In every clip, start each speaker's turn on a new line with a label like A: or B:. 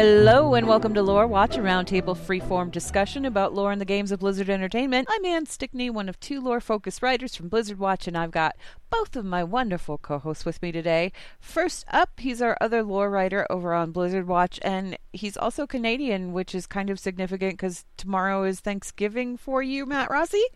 A: Hello and welcome to Lore Watch, a roundtable freeform discussion about lore in the games of Blizzard Entertainment. I'm Ann Stickney, one of two lore-focused writers from Blizzard Watch, and I've got both of my wonderful co-hosts with me today. First up, he's our other lore writer over on Blizzard Watch, and he's also Canadian, which is kind of significant because tomorrow is Thanksgiving for you, Matt Rossi.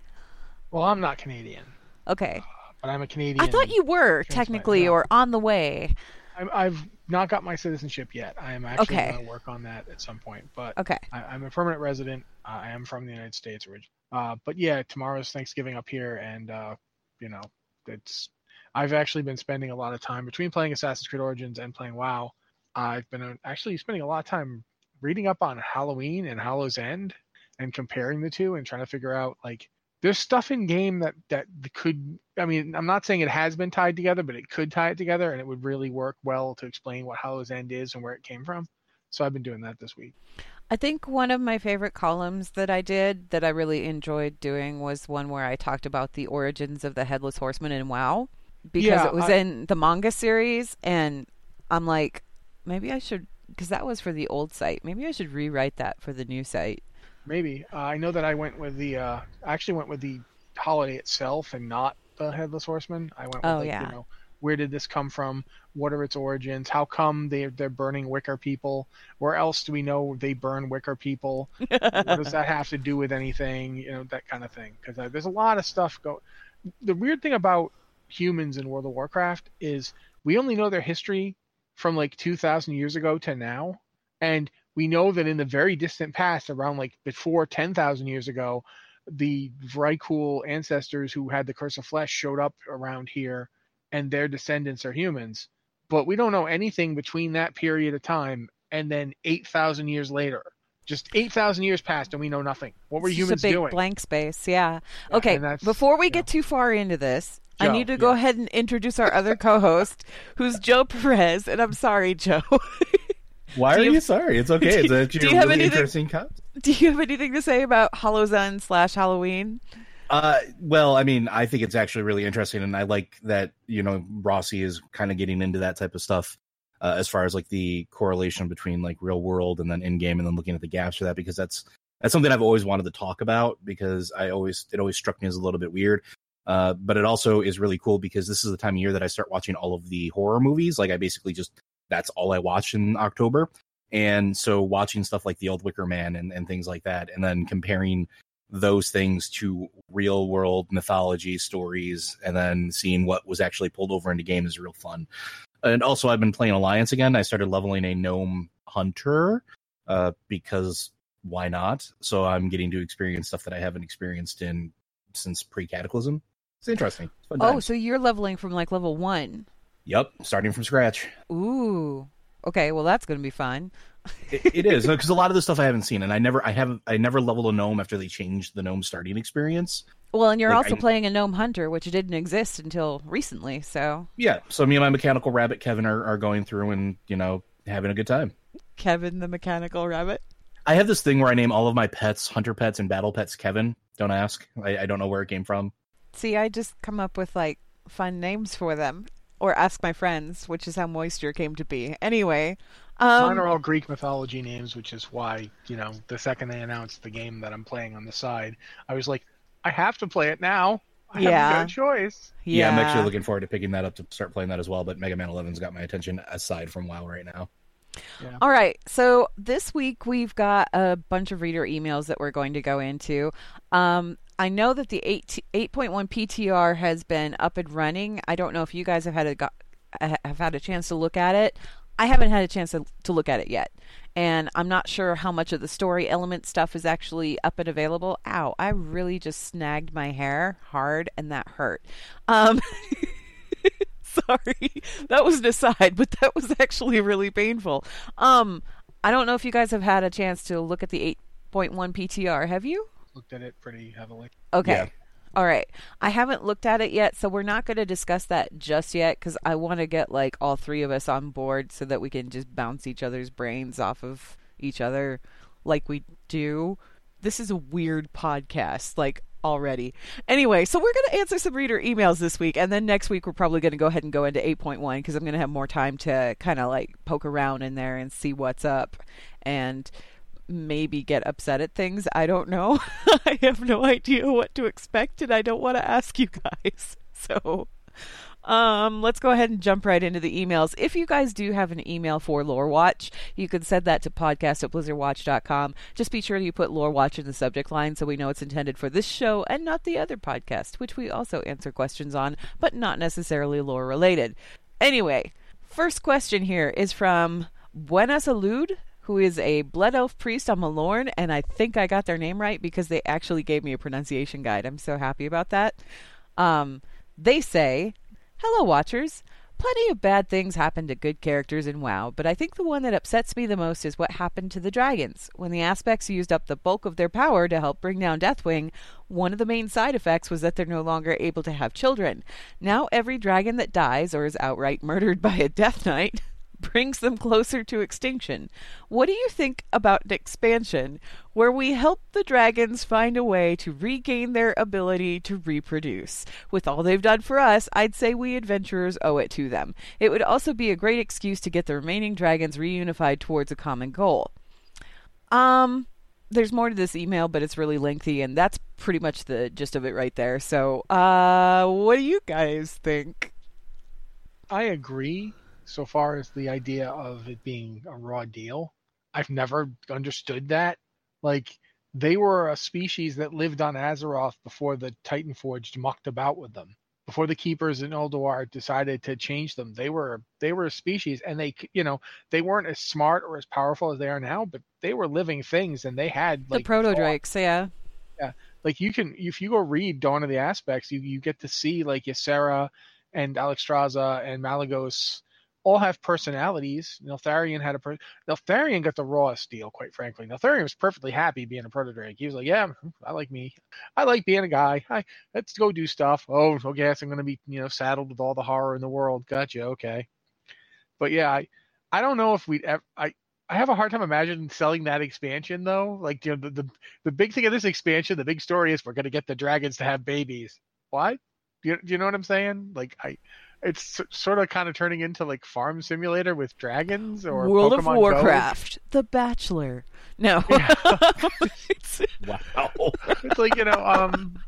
B: Well, I'm not Canadian,
A: Okay, uh,
B: but I'm a Canadian.
A: I thought you were technically or on the way.
B: I'm, I've not got my citizenship yet. I am actually
A: Okay.
B: going to work on that at some point. But
A: Okay.
B: I, I'm a permanent resident. Uh, I am from the United States originally. Uh, but yeah, tomorrow's Thanksgiving up here, and uh, you know, it's. I've actually been spending a lot of time between playing Assassin's Creed Origins and playing WoW. I've been uh, actually spending a lot of time reading up on Halloween and Hallow's End, and comparing the two and trying to figure out like there's stuff in game that that could. I mean, I'm not saying it has been tied together, but it could tie it together, and it would really work well to explain what Hallow's End is and where it came from. So I've been doing that this week.
A: I think one of my favorite columns that I did that I really enjoyed doing was one where I talked about the origins of the headless horseman in WoW because
B: Yeah,
A: it was
B: I-
A: in the manga series and I'm like maybe I should because that was for the old site. Maybe I should rewrite that for the new site.
B: Maybe uh, I know that I went with the. Uh, I actually went with the holiday itself and not the headless horseman. I went with
A: Oh,
B: like,
A: yeah.
B: you know where did this come from? What are its origins? How come they they're burning Wicker people? Where else do we know they burn Wicker people? what does that have to do with anything? You know that kind of thing. Because uh, there's a lot of stuff go. The weird thing about humans in World of Warcraft is we only know their history from like 2,000 years ago to now, and we know that in the very distant past, around like before 10,000 years ago, the Vrykul ancestors who had the Curse of Flesh showed up around here, and their descendants are humans. But we don't know anything between that period of time and then 8,000 years later. Just 8,000 years passed, and we know nothing. What were
A: It's
B: humans
A: just a big
B: doing?
A: blank space. Yeah.
B: Yeah,
A: okay. Before we get
B: know.
A: too far into this, I need to go
B: yeah.
A: ahead and introduce our other co-host, who's Joe Perez, and I'm sorry, Joe.
C: Why
A: Do
C: are
A: you-
C: you, sorry? It's okay.
A: do
C: It's
A: you- do
C: a
A: you have
C: really
A: anything-
C: interesting concept.
A: Do you have anything to say about Hallow's End slash Halloween?
C: Uh, well, I mean, I think it's actually really interesting, and I like that you know Rossi is kind of getting into that type of stuff uh, as far as like the correlation between like real world and then in game, and then looking at the gaps for that because that's that's something I've always wanted to talk about because I always it always struck me as a little bit weird. Uh, but it also is really cool because this is the time of year that I start watching all of the horror movies. Like I basically just that's all I watch in October. And so watching stuff like the old Wicker Man and, and things like that, and then comparing those things to real world mythology stories, and then seeing what was actually pulled over into game is real fun. And also, I've been playing Alliance again. I started leveling a gnome hunter uh, because why not? So I'm getting to experience stuff that I haven't experienced in since pre Cataclysm. It's interesting. It's
A: Oh, so you're leveling from like level one.
C: Yep, starting from scratch.
A: Ooh. Okay, well that's going to be fun.
C: it, it is because a lot of the stuff I haven't seen, and I never, I haven't, I never leveled a gnome after they changed the gnome starting experience.
A: Well, and you're
C: Like,
A: also
C: I-
A: playing a gnome hunter, which didn't exist until recently. So
C: Yeah, so me and my mechanical rabbit Kevin are, are going through and you know having a good time.
A: Kevin the mechanical rabbit.
C: I have this thing where I name all of my pets, hunter pets and battle pets, Kevin. Don't ask. I, I don't know where it came from.
A: See, I just come up with like fun names for them, or ask my friends, which is how Moisture came to be. Anyway,
B: Mine
A: um,
B: are all Greek mythology names, which is why, you know, the second they announced the game that I'm playing on the side, I was like, I have to play it now. I
A: Yeah.
B: haven't choice.
C: Yeah. I'm actually looking forward to picking that up to start playing that as well. But Mega Man 11's got my attention aside from WoW right now.
A: All right. So this week we've got a bunch of reader emails that we're going to go into. Um, I know that the 8, 8.1 PTR has been up and running. I don't know if you guys have had a go- have had a chance to look at it. I haven't had a chance to, to look at it yet. And I'm not sure how much of the story element stuff is actually up and available. Ow, I really just snagged my hair hard and that hurt. Um sorry that was an aside but that was actually really painful um i don't know if you guys have had a chance to look at the 8.1 ptr have you
B: Looked at it pretty heavily.
A: okay.
C: Yeah.
A: all right. I haven't looked at it yet so we're not going to discuss that just yet because i want to get like all three of us on board so that we can just bounce each other's brains off of each other like we do. This is a weird podcast like already. Anyway so we're going to answer some reader emails this week and then next week we're probably going to go ahead and go into 8.1 because i'm going to have more time to kind of like poke around in there and see what's up. And maybe get upset at things i don't know i have no idea what to expect and i don't want to ask you guys so um, let's go ahead and jump right into the emails. If you guys do have an email for Lore Watch, you can send that to podcast at blizzardwatch.com. Just be sure you put Lore Watch in the subject line so we know it's intended for this show and not the other podcast, which we also answer questions on, but not necessarily lore related. Anyway, first question here is from Buena Salud, who is a blood elf priest on Malorne, and I think I got their name right because they actually gave me a pronunciation guide. I'm so happy about that. Um, they say, Hello, Watchers. Plenty of bad things happen to good characters in WoW, but I think the one that upsets me the most is what happened to the dragons. When the aspects used up the bulk of their power to help bring down Deathwing, one of the main side effects was that they're no longer able to have children. Now every dragon that dies or is outright murdered by a Death Knight brings them closer to extinction. What do you think about an expansion where we help the dragons find a way to regain their ability to reproduce? With all they've done for us, I'd say we adventurers owe it to them. It would also be a great excuse to get the remaining dragons reunified towards a common goal. Um, there's more to this email, but it's really lengthy, and that's pretty much the gist of it right there. So, uh, what do you guys think?
B: I agree so far as the idea of it being a raw deal. I've never understood that. Like they were a species that lived on Azeroth before the Titan Forged mucked about with them. Before the keepers in Ulduar decided to change them, they were they were a species, and they you know they weren't as smart or as powerful as they are now, but they were living things, and they had like
A: the proto drakes, yeah. Yeah.
B: Like you can if you go read Dawn of the Aspects, you you get to see like Ysera and Alexstrasza and Malygos all have personalities. Neltharion had a per- Neltharion got the rawest deal, quite frankly. Neltharion was perfectly happy being a protodrake. He was like, "Yeah, hmm, I like me. I like being a guy. Let's go do stuff. Oh, I guess I'm gonna be you know saddled with all the horror in the world. Gotcha. Okay." But yeah, I I don't know if we'd ever. I I have a hard time imagining selling that expansion though. Like you know, the, the the big thing of this expansion, the big story is we're gonna get the dragons to have babies. What? Do you, do you know what I'm saying? Like I, it's sort of kind of turning into like farm simulator with dragons or
A: World
B: Pokemon
A: of
B: Go.
A: Warcraft, The Bachelor. No. It's-
C: Wow.
B: It's like you know, um,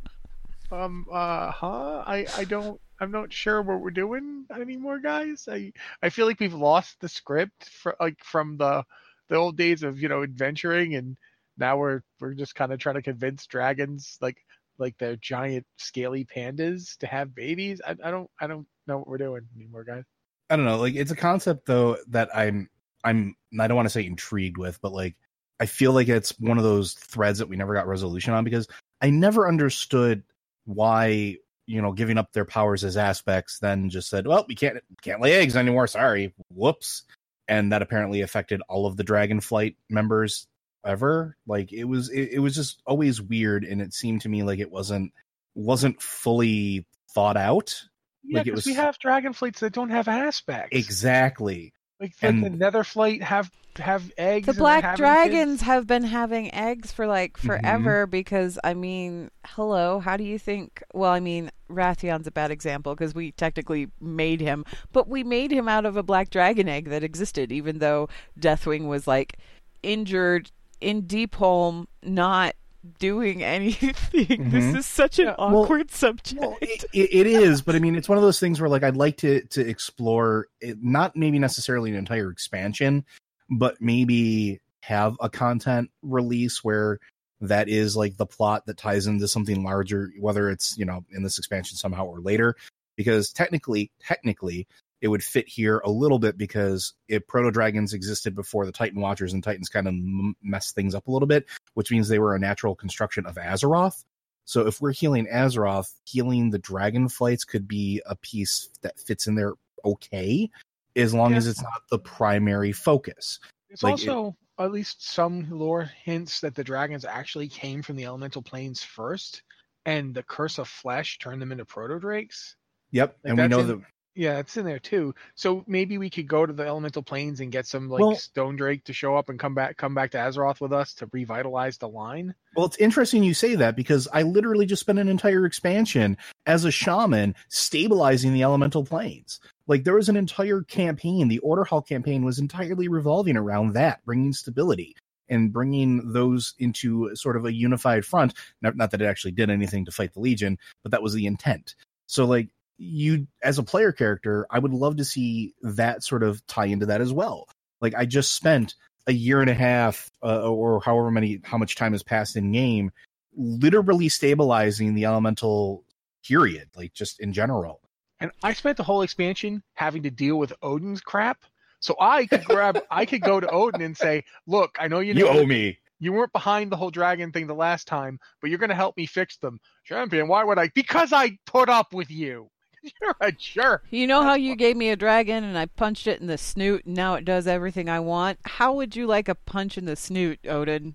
B: um, uh, huh? I I don't. I'm not sure what we're doing anymore, guys. I I feel like we've lost the script for like from the the old days of you know adventuring, and now we're we're just kind of trying to convince dragons like like they're giant scaly pandas to have babies. I, I don't I don't know what we're doing anymore, guys.
C: I don't know. Like it's a concept though that I'm I'm I don't want to say intrigued with, but like I feel like it's one of those threads that we never got resolution on because I never understood why you know giving up their powers as aspects then just said, well, we can't can't lay eggs anymore. Sorry, whoops. and that apparently affected all of the Dragonflight members ever. Like it was, it, it was just always weird, and it seemed to me like it wasn't wasn't fully thought out.
B: Yeah,
C: Like, it
B: because
C: was-
B: we have dragon flights that don't have aspects.
C: Exactly.
B: Like, like
C: and-
B: the nether flight have have eggs.
A: The black
B: having
A: dragons
B: kids.
A: have been having eggs for like mm-hmm. forever because I mean, hello, how do you think? Well, I mean, Wrathion's a bad example because we technically made him, but we made him out of a black dragon egg that existed, even though Deathwing was like injured in Deepholm, not doing anything. This
C: Mhm.
A: is such an
B: Yeah,
C: well-
A: awkward subject.
C: Well, it, it it is, but I mean, it's one of those things where like I'd like to to explore it, not maybe necessarily an entire expansion, but maybe have a content release where that is like the plot that ties into something larger, whether it's you know in this expansion somehow or later. Because technically, technically, it would fit here a little bit because if proto dragons existed before the Titan Watchers and Titans kind of m- messed things up a little bit, which means they were a natural construction of Azeroth. So if we're healing Azeroth, healing the dragon flights could be a piece that fits in there okay, as long as it's not the primary focus.
B: It's
C: like, it-
B: also at least some lore hints that the dragons actually came from the elemental planes first, and the curse of flesh turned them into proto drakes.
C: Yep,
B: Like,
C: and we know
B: in-
C: that
B: Yeah, it's in there too. So maybe we could go to the elemental planes and get some like
C: Well-
B: stone drake to show up and come back come back to Azeroth with us to revitalize the line.
C: Well, it's interesting you say that because I literally just spent an entire expansion as a shaman stabilizing the elemental planes. Like there was an entire campaign, the Order Hall campaign was entirely revolving around that, bringing stability and bringing those into sort of a unified front. Not, not that it actually did anything to fight the Legion, but that was the intent. So, like you, as a player character, I would love to see that sort of tie into that as well. Like I just spent a year and a half uh, or however many how much time has passed in game literally stabilizing the elemental period like just in general
B: And I spent the whole expansion having to deal with Odin's crap. So I could grab I could go to Odin and say, "Look, I know you know
C: me
B: you weren't behind the whole dragon thing the last time, but you're going to help me fix them." Champion, why would I? Because I put up with you. You're a jerk.
A: You know how you gave me a dragon and I punched it in the snoot and now it does everything I want? How would you like a punch in the snoot, Odin?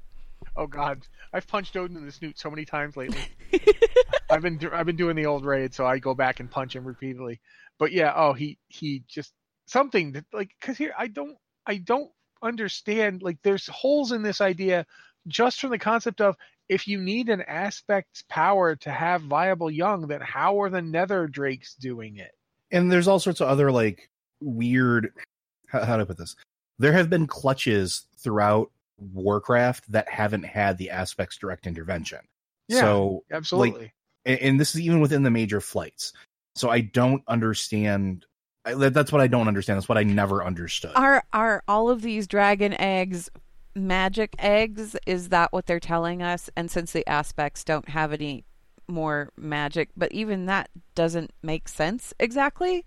B: Oh God, I've punched Odin in the snoot so many times lately. I've been I've been doing the old raid, so I go back and punch him repeatedly. But yeah, oh he he just something that like because here I don't I don't understand like there's holes in this idea just from the concept of if you need an aspect's power to have viable young, then how are the Nether Drakes doing it?
C: and there's all sorts of other like weird how, how do i put this? There have been clutches throughout warcraft that haven't had the aspects direct intervention.
B: Yeah,
C: so
B: Absolutely.
C: and, and this is even within the major flights. So i don't understand I, that's what i don't understand. That's what i never understood.
A: Are are all of these dragon eggs magic eggs? Is that what they're telling us? And since the aspects don't have any more magic, but even that doesn't make sense exactly.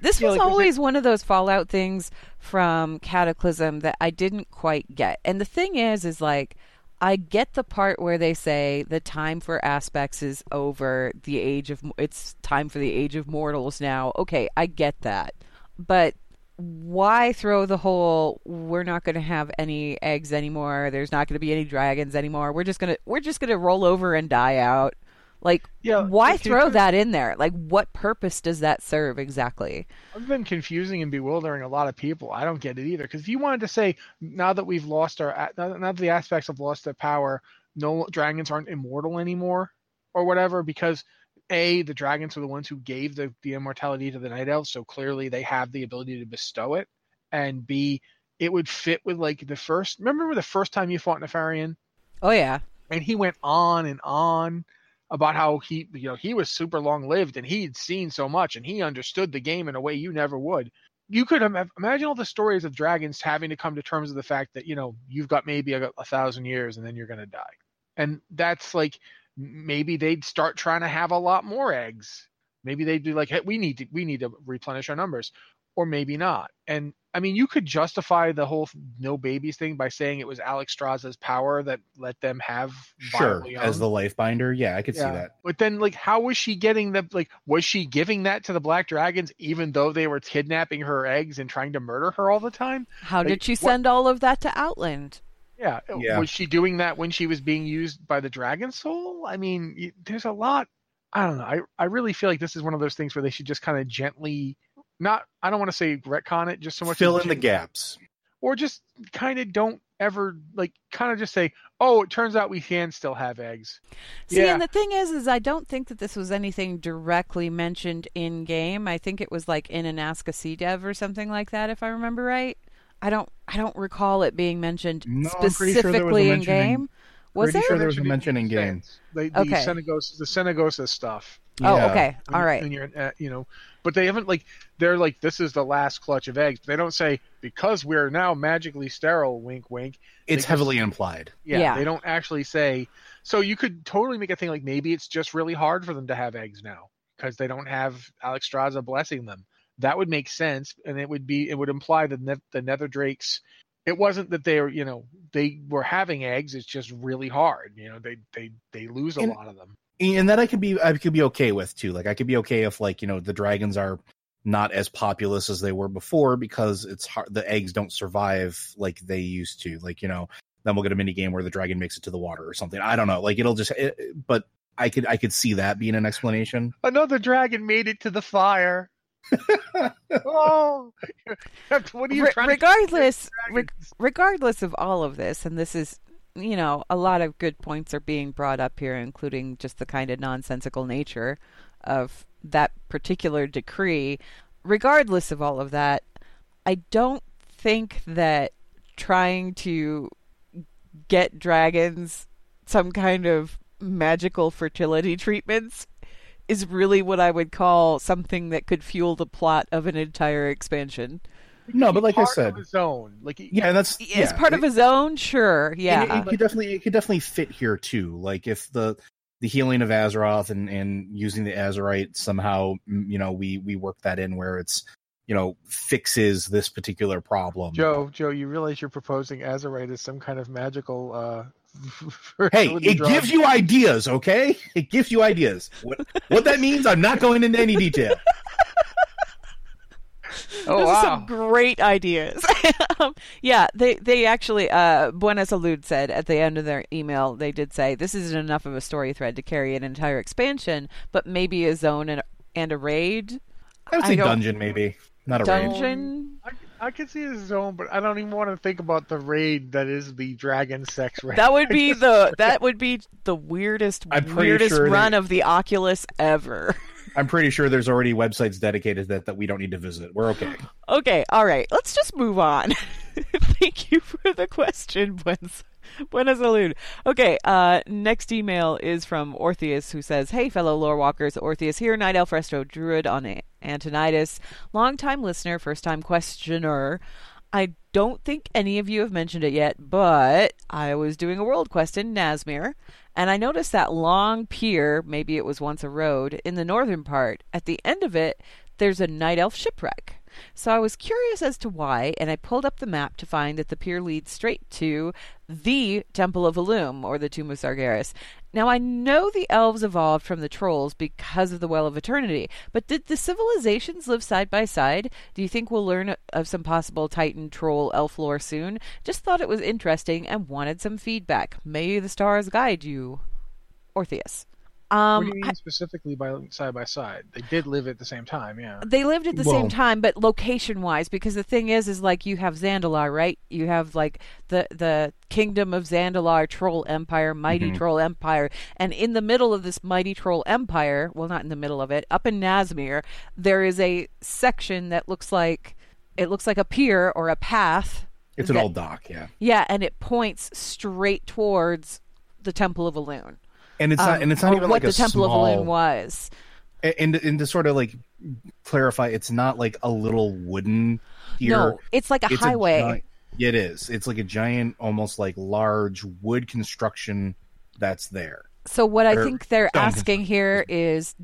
A: This was
B: like,
A: always one of those Fallout things from Cataclysm that I didn't quite get. And the thing is, is like, I get the part where they say the time for aspects is over. The age of it's time for the age of mortals now. Okay, I get that, but why throw the whole we're not going to have any eggs anymore there's not going to be any dragons anymore we're just going to we're just going to roll over and die out like
B: Yeah,
A: why throw that in there like what purpose does that serve exactly
B: I've been confusing and bewildering a lot of people. I don't get it either. Because if you wanted to say now that we've lost our now now that the aspects have lost their power, no dragons aren't immortal anymore, or whatever, because a the dragons are the ones who gave the the immortality to the night elves, so clearly they have the ability to bestow it, and b it would fit with like the first. Remember the first time you fought Nefarian,
A: oh yeah.
B: And he went on and on about how he you know he was super long lived and he'd seen so much and he understood the game in a way you never would. You could im- imagine all the stories of dragons having to come to terms with the fact that you know you've got maybe a, a thousand years and then you're going to die. And that's like maybe they'd start trying to have a lot more eggs maybe they'd be like hey we need to we need to replenish our numbers or maybe not. And I mean, you could justify the whole no babies thing by saying it was Alex Alexstrasza's power that let them have
C: Sure,
B: violently
C: as the life binder, yeah, I could see that.
B: But then, like, how was she getting the like? Was she giving that to the Black Dragons, even though they were kidnapping her eggs and trying to murder her all the time?
A: How
B: Like,
A: did she
B: what-
A: send all of that to Outland?
B: Yeah.
C: Uh, yeah.
B: Was she doing that when she was being used by the Dragon Soul? I mean, there's a lot. I don't know. I I really feel like this is one of those things where they should just kind of gently, not. I don't want to say retcon it, just so much
C: Fill
B: as
C: in the gaps.
B: or just kind of don't ever like kind of just say, oh, it turns out we can still have eggs.
A: See,
B: Yeah.
A: and the thing is, is I don't think that this was anything directly mentioned in game. I think it was like in an Ask a C Dev or something like that, if I remember right. I don't, I don't recall it being mentioned
C: No, I'm pretty sure there was a
A: specifically in game. Was
C: pretty
A: there?
C: sure there was a
B: Mentioned
C: mention in game.
B: sense. The, the
A: Okay.
B: Senegos, the Senegosa stuff.
A: Oh, okay, all right.
B: And you-
A: right.
B: when you're, uh, you know, but they haven't like they're like this is the last clutch of eggs. But they don't say because we're now magically sterile. Wink, wink.
C: It's
B: just-
C: heavily implied.
B: Yeah,
A: Yeah.
B: they don't actually say. So you could totally make a thing like maybe it's just really hard for them to have eggs now because they don't have Alexstrasza blessing them. That would make sense, and it would be it would imply that ne- the Nether Drakes. It wasn't that they were, you know, they were having eggs. It's just really hard. You know, they they they lose a
C: And-
B: lot of them.
C: and that I could be I could be okay with too. Like I could be okay if like you know the dragons are not as populous as they were before because it's hard. The eggs don't survive like they used to. Like you know, then we'll get a mini game where the dragon makes it to the water or something. I don't know. Like it'll just. It, but I could I could see that being an explanation.
B: Another dragon made it to the fire. oh, what are you
A: Re-
B: trying to
A: regardless, re- regardless of all of this, and this is, you know, a lot of good points are being brought up here, including just the kind of nonsensical nature of that particular decree. Regardless of all of that, I don't think that trying to get dragons some kind of magical fertility treatments is really what I would call something that could fuel the plot of an entire expansion.
C: No, but like I said,
B: of his own. Like
C: yeah, and that's
A: As
C: yeah,
A: part of
C: it-
A: his own, sure, yeah.
C: it, it could definitely it could definitely fit here too. Like if the the healing of Azeroth and and using the Azerite somehow, you know, we we work that in where it's you know fixes this particular problem.
B: Joe, Joe, you realize you're proposing Azerite as some kind of magical uh
C: Hey, it
B: drug.
C: gives you ideas, okay? It gives you ideas. What what that means, I'm not going into any detail.
B: Oh
A: Those are
B: wow.
A: some great ideas. um, yeah, they they actually uh Buena Salud said at the end of their email they did say this isn't enough of a story thread to carry an entire expansion, but maybe a zone and and a raid.
C: I would say
A: don't-
C: dungeon maybe, not a raid.
A: Dungeon.
B: I, I can see his zone, but I don't even want to think about the raid that is the dragon sex raid.
A: That would be the that would be the weirdest weirdest
C: sure
A: run
C: they-
A: of the Oculus ever.
C: I'm pretty sure there's already websites dedicated that that we don't need to visit. We're okay.
A: Okay, all right. Let's just move on. Thank you for the question, Buenas, Buenas Salud. Okay, uh, next email is from Orpheus, who says, Hey, fellow lore walkers, Orpheus here, Night Elf Resto Druid on A- Antonidas. Long-time listener, first-time questioner. I don't think any of you have mentioned it yet, but I was doing a world quest in Nazmir, and I noticed that long pier, maybe it was once a road, in the northern part. At the end of it, there's a night elf shipwreck. So I was curious as to why, and I pulled up the map to find that the pier leads straight to the Temple of Elune, or the Tomb of Sargeras. Now I know the elves evolved from the trolls because of the Well of Eternity, but did the civilizations live side by side? Do you think we'll learn of some possible Titan troll elf lore soon? Just thought it was interesting and wanted some feedback. May the stars guide you, Orpheus.
B: What
A: Um,
B: do you mean
A: I-
B: specifically by side by side? They did live at the same time, yeah.
A: they lived at the
C: Well-
A: same time, but location wise, because the thing is, is like you have Zandalar, right? You have like the the kingdom of Zandalar, Troll Empire, mighty
C: Mhm.
A: Troll Empire, and in the middle of this mighty Troll Empire, well, not in the middle of it, up in Nazmir, there is a section that looks like it looks like a pier or a path.
C: It's an old dock, yeah.
A: Yeah, and it points straight towards the Temple of Elune.
C: And it's not
A: Um,
C: and it's not even
A: what
C: like a
A: the Temple
C: small,
A: of Elune was.
C: and and to sort of like clarify, it's not like a little wooden.
A: No, it's like a
C: It's
A: highway.
C: giant- it is. It's like a giant, almost like large wood construction that's there.
A: So what I think they're asking here is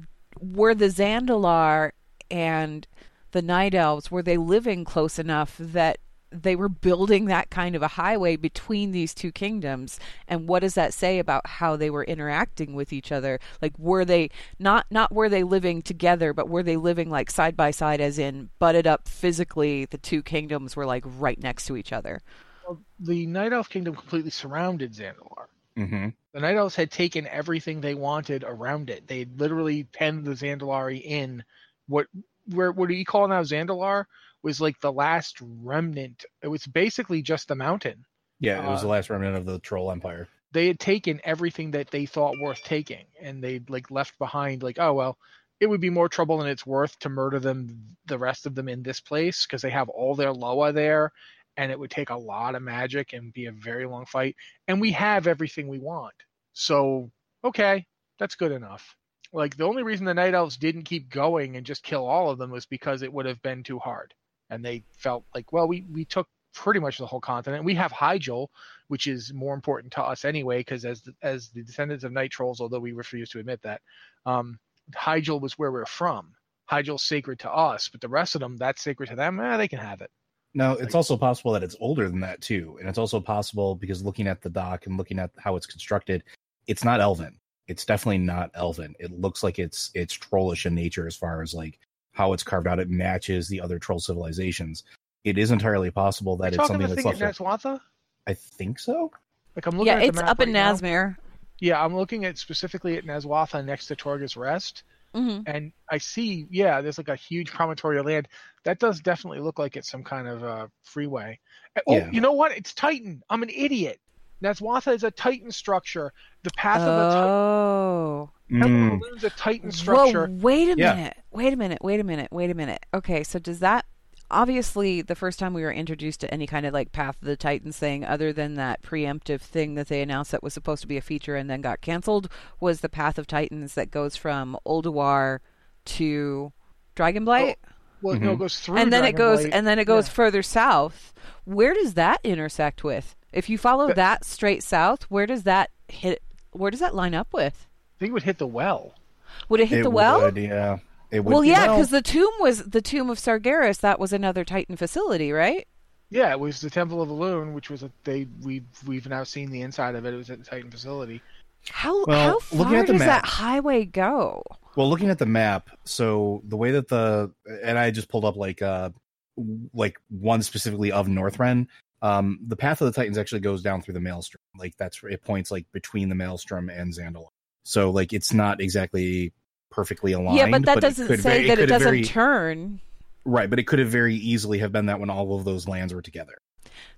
A: were the Zandalar and the night elves were they living close enough that they were building that kind of a highway between these two kingdoms and what does that say about how they were interacting with each other like were they not not were they living together but were they living like side by side as in butted up physically the two kingdoms were like right next to each other
B: Well, the Night Elf Kingdom completely surrounded Zandalar.
C: Mm-hmm.
B: The Night Elves had taken everything they wanted around it. They literally penned the Zandalari in. What where what do you call now Zandalar was like the last remnant. It was basically just the mountain.
C: Yeah, it was
B: Uh,
C: the last remnant of the Troll Empire.
B: They had taken everything that they thought worth taking, and they'd like left behind like, oh well, it would be more trouble than it's worth to murder them, the rest of them in this place because they have all their Loa there, and it would take a lot of magic and be a very long fight. And we have everything we want, so okay, that's good enough. Like the only reason the Night Elves didn't keep going and just kill all of them was because it would have been too hard, and they felt like, well, we we took pretty much the whole continent. We have Hyjal, which is more important to us anyway, because as the, as the descendants of night trolls, although we refuse to admit that, um, Hyjal was where we're from. Hyjal's sacred to us, but the rest of them, that's sacred to them. Eh, they can have it.
C: Now, it's also possible that it's older than that too, and it's also possible because looking at the dock and looking at how it's constructed, it's not elven. It's definitely not elven. It looks like it's it's trollish in nature as far as like how it's carved out. It matches the other troll civilizations. It is entirely possible that it's something
B: the
C: that's
B: thing at
C: left.
B: Nazwatha?
C: I think so.
B: Like I'm looking
A: yeah
B: at the
A: it's
B: map
A: up in
B: right now.
A: Nazmir
B: Yeah, I'm looking at specifically at Nazwatha next to Torga's Rest,
A: hmm
B: and I see, yeah, there's like a huge promontory of land. That does definitely look like it's some kind of uh, freeway. Oh,
C: Yeah.
B: you know what? It's Titan. I'm an idiot. Nazwatha is a Titan structure. The path of the Titan.
A: oh
C: Mm,
B: a Titan structure.
A: Whoa, wait a
C: Yeah.
A: minute. Wait a minute. Wait a minute. Wait a minute. Okay, so does that obviously the first time we were introduced to any kind of like Path of the Titans thing, other than that preemptive thing that they announced that was supposed to be a feature and then got canceled, was the Path of Titans that goes from Ulduar to Dragonblight,
B: Well, no, it
C: Mhm.
B: goes through.
A: and then it goes
B: Dragonblight.
A: and then it goes
B: Yeah.
A: further south. Where does that intersect with? If you follow
B: But-
A: that straight south, where does that hit? Where does that line up with?
B: I think it would hit the well.
A: Would it hit
C: it
A: the well?
C: would, yeah. It would.
A: Well, yeah,
C: well,
A: because the tomb was the tomb of Sargeras. That was another Titan facility, right?
B: Yeah, it was the Temple of the Elune, which was a they we've we've now seen the inside of it. It was a Titan facility.
A: How
C: Well,
A: how
C: looking
A: far
C: at the
A: does
C: map-
A: that highway go?
C: Well, looking at the map, so the way that the and I just pulled up like uh like one specifically of Northrend. Um, the path of the Titans actually goes down through the Maelstrom. Like that's it points like between the Maelstrom and Zandalar. So like it's not exactly perfectly aligned.
A: yeah, but that
C: it
A: doesn't say
C: very-
A: that it
C: could have
A: doesn't
C: very-
A: turn.
C: right, but it could have very easily have been that when all of those lands were together.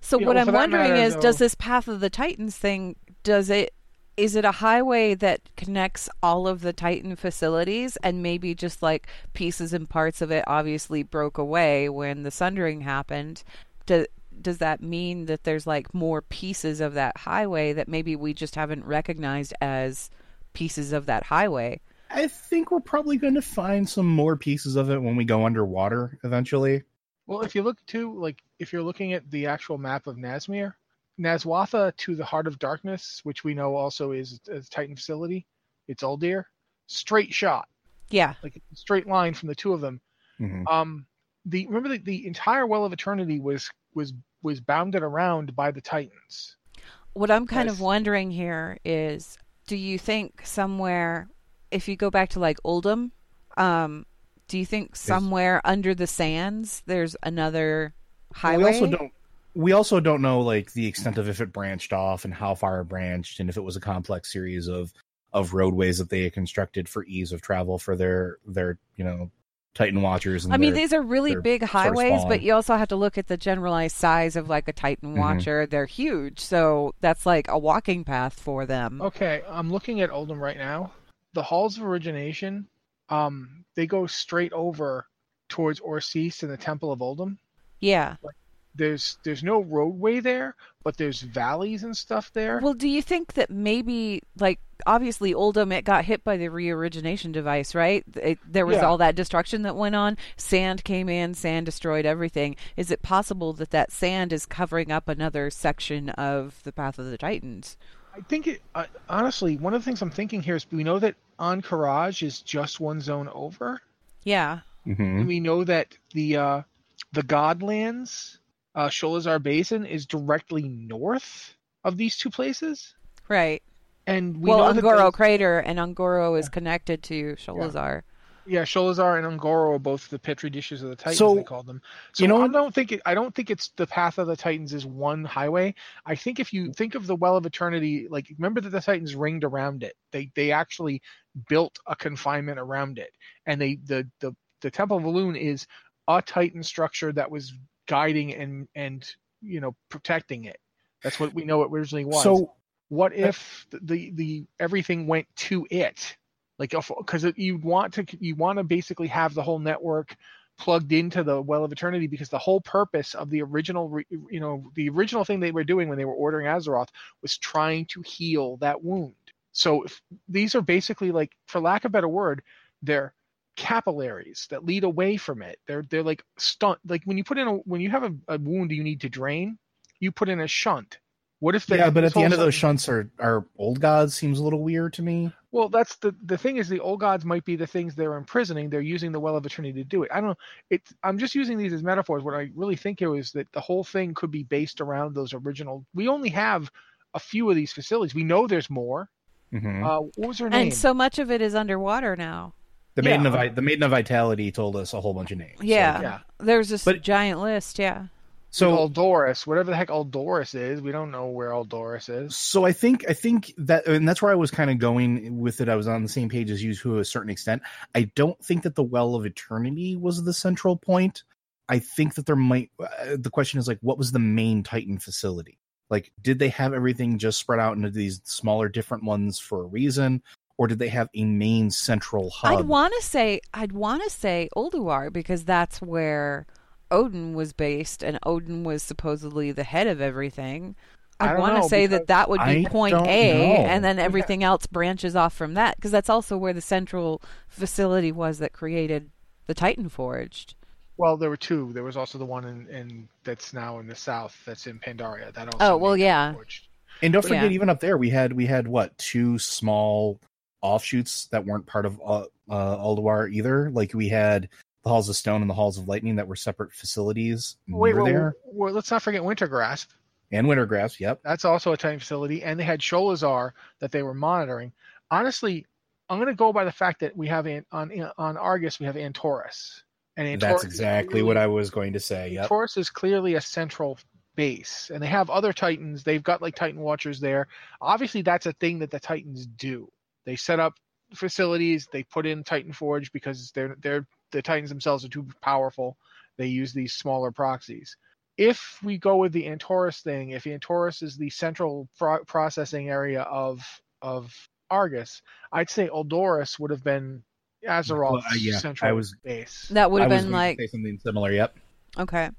A: So
B: Yeah,
A: what
B: well,
A: I'm wondering
B: matter,
A: is,
B: though-
A: does this Path of the Titans thing? Does it? Is it a highway that connects all of the Titan facilities, and maybe just like pieces and parts of it obviously broke away when the Sundering happened? Do, does that mean that there's like more pieces of that highway that maybe we just haven't recognized as pieces of that highway?
C: I think we're probably going to find some more pieces of it when we go underwater eventually.
B: Well, if you look to like if you're looking at the actual map of Nazmir, Nazwatha to the Heart of Darkness, which we know also is a Titan facility, it's Uldir. Straight shot,
A: Yeah,
B: like straight line from the two of them.
C: Mhm.
B: Um, the remember the, the entire Well of Eternity was was was bounded around by the Titans.
A: What I'm kind of wondering here is do you think somewhere if you go back to like Uldum, um, do you think somewhere under the sands there's another highway?
C: We also don't. We also don't know like the extent of if it branched off and how far it branched, and if it was a complex series of of roadways that they had constructed for ease of travel for their their you know Titan Watchers. And
A: I mean,
C: their-
A: these are really big highways, but you also have to look at the generalized size of like a Titan
C: Mhm.
A: Watcher. They're huge, so that's like a walking path for them.
B: Okay, I'm looking at Uldum right now. The halls of origination, um, they go straight over towards Orsis and the Temple of Uldum.
A: Yeah.
B: There's there's no roadway there, but there's valleys and stuff there.
A: Well, do you think that maybe, like, obviously Uldum, it got hit by the reorigination device, right? It, there was
B: Yeah.
A: all that destruction that went on. Sand came in, sand destroyed everything. Is it possible that that sand is covering up another section of the Path of the Titans?
B: I think it uh, honestly one of the things I'm thinking here is we know that Ahn'Qiraj is just one zone over.
A: Yeah.
C: Mm-hmm.
B: And we know that the uh, the Godlands, uh, Sholazar Basin, is directly north of these two places.
A: Right.
B: And we
A: well,
B: know that
A: Un'Goro
B: those-
A: Crater and Un'Goro is connected to Sholazar.
B: yeah, Sholazar and Un'Goro are both the petri dishes of the Titans.
C: So,
B: they called them. So
C: you know-
B: I don't think it. I don't think it's the path of the Titans is one highway. I think if you think of the Well of Eternity, like remember that the Titans ringed around it. They they actually built a confinement around it, and they the the the Temple of Elune is a Titan structure that was guiding and and you know protecting it. That's what we know it originally was.
C: So
B: what if the the everything went to it like because you want to you want to basically have the whole network plugged into the well of eternity because the whole purpose of the original you know the original thing they were doing when they were ordering azeroth was trying to heal that wound. So if, these are basically like for lack of a better word they're capillaries that lead away from it. They're they're like stunt like when you put in a when you have a, a wound you need to drain you put in a shunt. What if they
C: yeah, but at the end of those shunts are are old gods seems a little weird to me.
B: Well, that's the the thing is the old gods might be the things they're imprisoning. They're using the well of eternity to do it. I don't know. It's I'm just using these as metaphors. What I really think here is that the whole thing could be based around those original. We only have a few of these facilities. We know there's more.
C: Mhm.
B: Uh, what was her name?
A: And so much of it is underwater now.
C: The
B: yeah.
C: maiden of the maiden of vitality told us a whole bunch of names. So-
A: Yeah.
B: yeah.
A: There's this
C: But-
A: giant list, yeah.
C: So
B: Aldoris, whatever the heck Aldoris is, we don't know where Aldoris is.
C: so I think I think that and that's where I was kind of going with it. I was on the same page as you to a certain extent. I don't think that the Well of Eternity was the central point. I think that there might. Uh, the question is like, what was the main Titan facility? Like, did they have everything just spread out into these smaller, different ones for a reason, or did they have a main central hub?
A: I'd want to say I'd want to say Ulduar because that's where Odin was based, and Odin was supposedly the head of everything.
B: I
A: I want to say that that would be
C: I
A: point A,
C: know.
A: and then everything else branches off from that because that's also where the central facility was that created the Titan Forged.
B: Well, there were two. There was also the one in, in that's now in the south. That's in Pandaria. That also.
A: Oh, well, yeah.
B: forged.
C: And don't
A: Yeah.
C: forget, even up there, we had we had what two small offshoots that weren't part of uh, uh, Ulduar either. Like we had the Halls of Stone and the Halls of Lightning that were separate facilities
B: Wait, well,
C: there.
B: well, let's not forget Wintergrasp.
C: And Wintergrasp, yep.
B: That's also a Titan facility, and they had Sholazar that they were monitoring. Honestly, I'm going to go by the fact that we have an, on on Argus we have Antorus, and Antorus
C: That's exactly what I was going to say. Yep.
B: Antorus is clearly a central base, and they have other Titans. They've got like Titan Watchers there. Obviously, that's a thing that the Titans do. They set up facilities. They put in Titan Forge because they're they're the Titans themselves are too powerful. They use these smaller proxies. If we go with the Antorus thing, if Antorus is the central pro- processing area of of Argus, I'd say Oldoris would have been Azeroth's
C: Well, uh, yeah,
B: central
C: I was-
B: base.
A: That would have
C: was
A: been
C: going
A: like
C: say something similar. Yep.
A: okay.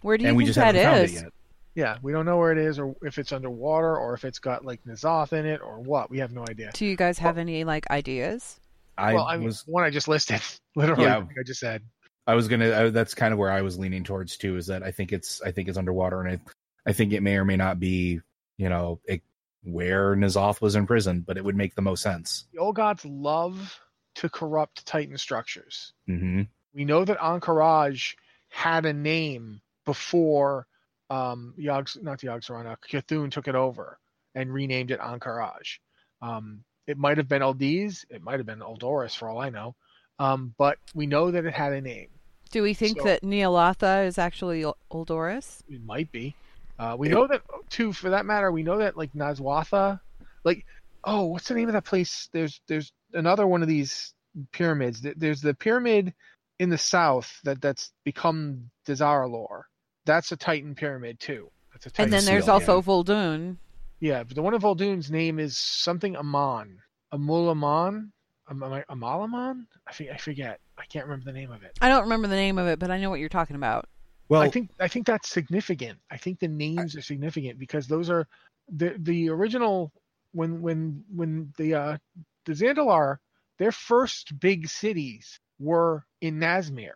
A: Where do you
C: And we
A: think
C: just
A: that
C: haven't found it yet.
B: Yeah, we don't know where it is, or if it's underwater, or if it's got like N'Zoth in it, or what. We have no idea.
A: Do you guys have any like ideas?
C: I
B: well, I
C: was
B: one I just listed, literally,
C: Yeah.
B: I just said.
C: I was gonna. I, that's kind of where I was leaning towards too. Is that I think it's I think it's underwater, and I I think it may or may not be you know it, where N'Zoth was imprisoned, but it would make the most sense.
B: The old gods love to corrupt Titan structures.
C: hmm
B: We know that Ahn'Qiraj had a name before um, Yogs, not Yogg-Saron, Cthulhu took it over and renamed it Ahn'Qiraj. Um, it might have been Aldiz, it might have been Aldoris for all I know, um, but we know that it had a name.
A: Do we think
B: So-
A: that Ny'alotha is actually Aldoris?
B: It might be. Uh, we know that too. For that matter, we know that like Nazwatha, like oh, what's the name of that place? There's there's another one of these pyramids. There's the pyramid in the south that that's become Dazar'alor. That's a Titan pyramid too. That's a Titan.
A: And then there's
C: seal,
A: also Vol'dun.
B: Yeah, but the one of Vol'dun's name is something Amon, Amulaman, Am- am I- Amalaman. I think forget. I can't remember the name of it.
A: I don't remember the name of it, but I know what you're talking about.
C: Well,
B: I think I think that's significant. I think the names are significant because those are the the original when when when the uh the Zandalar their first big cities were in Nazmir.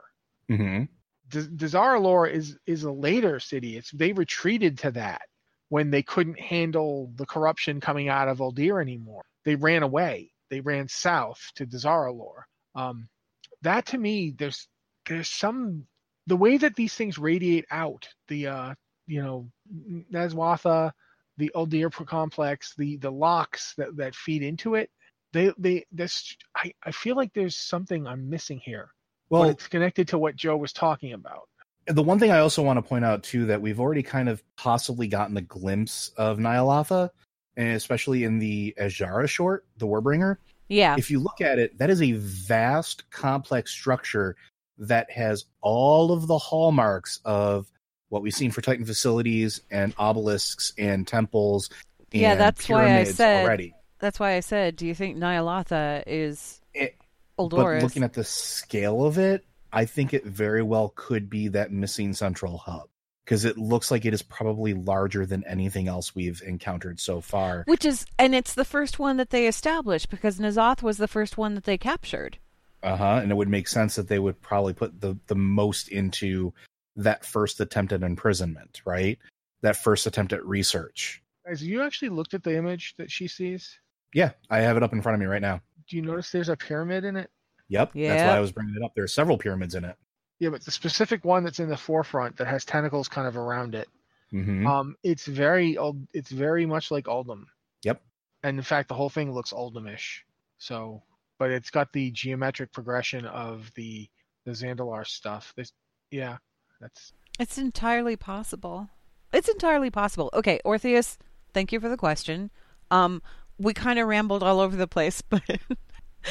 C: mhm.
B: D- Dazar'alor is is a later city. It's they retreated to that when they couldn't handle the corruption coming out of Uldir anymore. They ran away. They ran south to Dazar'alor. Um, that to me, there's there's some the way that these things radiate out. The uh, you know, Nazwatha, the Uldir complex, the the locks that that feed into it. They they this I I feel like there's something I'm missing here. Well, but it's connected to what Joe was talking about.
C: The one thing I also want to point out too that we've already kind of possibly gotten a glimpse of Ny'alotha, and especially in the Azshara short, the Warbringer.
A: Yeah.
C: If you look at it, that is a vast, complex structure that has all of the hallmarks of what we've seen for Titan facilities and obelisks and temples. And
A: yeah, that's why I said.
C: Already.
A: That's why I said, do you think Ny'alotha is it, Old
C: But looking at the scale of it, I think it very well could be that missing central hub because it looks like it is probably larger than anything else we've encountered so far.
A: Which is, and it's the first one that they established because N'Zoth was the first one that they captured.
C: Uh huh. And it would make sense that they would probably put the the most into that first attempt at imprisonment, right? That first attempt at research.
B: Guys, you actually looked at the image that she sees?
C: Yeah, I have it up in front of me right now.
B: Do you notice there's a pyramid in it?
C: Yep. Yeah. That's why I was bringing it up. There are several pyramids in it.
B: Yeah, but the specific one that's in the forefront that has tentacles kind of around it,
C: mm-hmm.
B: um, it's very old. It's very much like Uldum.
C: Yep.
B: And in fact, the whole thing looks Uldumish. So, but it's got the geometric progression of the the Zandalar stuff. This, yeah, that's.
A: It's entirely possible. It's entirely possible. Okay, Orpheus, thank you for the question. Um, we kind of rambled all over the place, but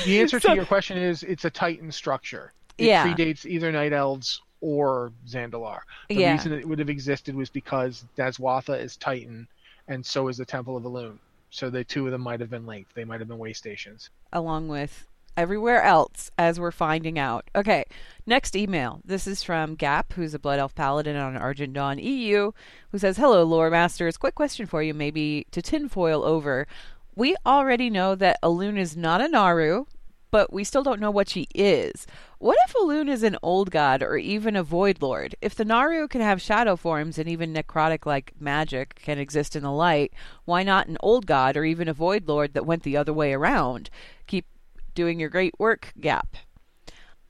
B: the answer so, to your question is it's a Titan structure. It
A: yeah.
B: predates either Night Elves or Zandalar. The
A: yeah.
B: reason it would have existed was because Nazwatha is Titan, and so is the Temple of Elune. So the two of them might have been linked. They might have been way stations.
A: Along with everywhere else, as we're finding out. Okay, next email. This is from Gap, who's a Blood Elf Paladin on Argent Dawn EU, who says, Hello, Lore Masters. Quick question for you, maybe to tinfoil over we already know that Elune is not a Naaru, but we still don't know what she is. What if Elune is an old god or even a void lord? If the Naaru can have shadow forms and even necrotic like magic can exist in the light, why not an old god or even a void lord that went the other way around? Keep doing your great work, Gap.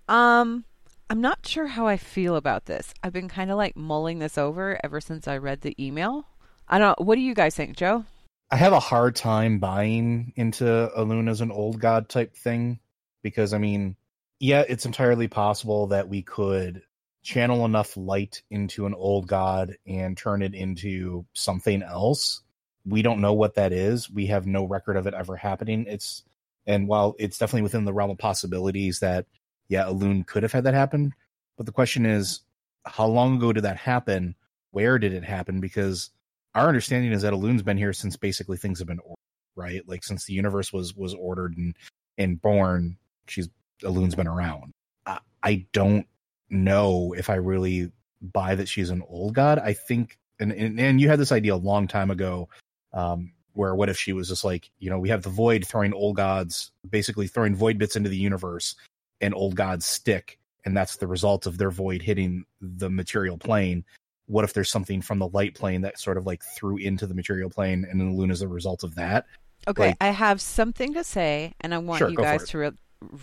A: Um, I'm not sure how I feel about this. I've been kind of like mulling this over ever since I read the email. I don't what do you guys think, Joe?
C: I have a hard time buying into Elune as an old god type thing because I mean, yeah, it's entirely possible that we could channel enough light into an old god and turn it into something else. We don't know what that is. We have no record of it ever happening. It's and while it's definitely within the realm of possibilities that yeah, Elune could have had that happen, but the question is how long ago did that happen? Where did it happen? Because our understanding is that Elune's been here since basically things have been ordered, right? Like since the universe was was ordered and and born, she's Elune's been around. I, I don't know if I really buy that she's an old god. I think, and and, and you had this idea a long time ago, um, where what if she was just like, you know, we have the void throwing old gods, basically throwing void bits into the universe, and old gods stick, and that's the result of their void hitting the material plane what if there's something from the light plane that sort of like threw into the material plane and then Elune is a result of that?
A: Okay,
C: like,
A: I have something to say, and I want
C: sure,
A: you guys to re-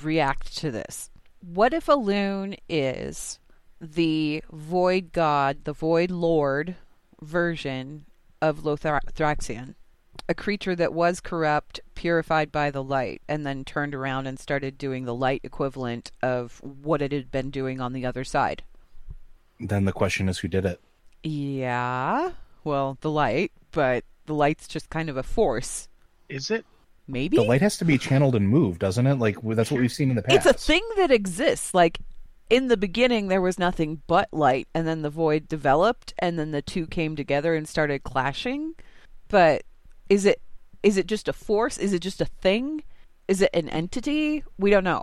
A: react to this. What if Elune is the void god, the void lord version of Lothraxion? A creature that was corrupt, purified by the light, and then turned around and started doing the light equivalent of what it had been doing on the other side.
C: Then the question is who did it?
A: Yeah. Well, the light, but the light's just kind of a force.
B: Is it?
A: Maybe.
C: The light has to be channeled and moved, doesn't it? Like that's what we've seen in the past.
A: It's a thing that exists. Like in the beginning there was nothing but light and then the void developed and then the two came together and started clashing. But is it is it just a force? Is it just a thing? Is it an entity? We don't know.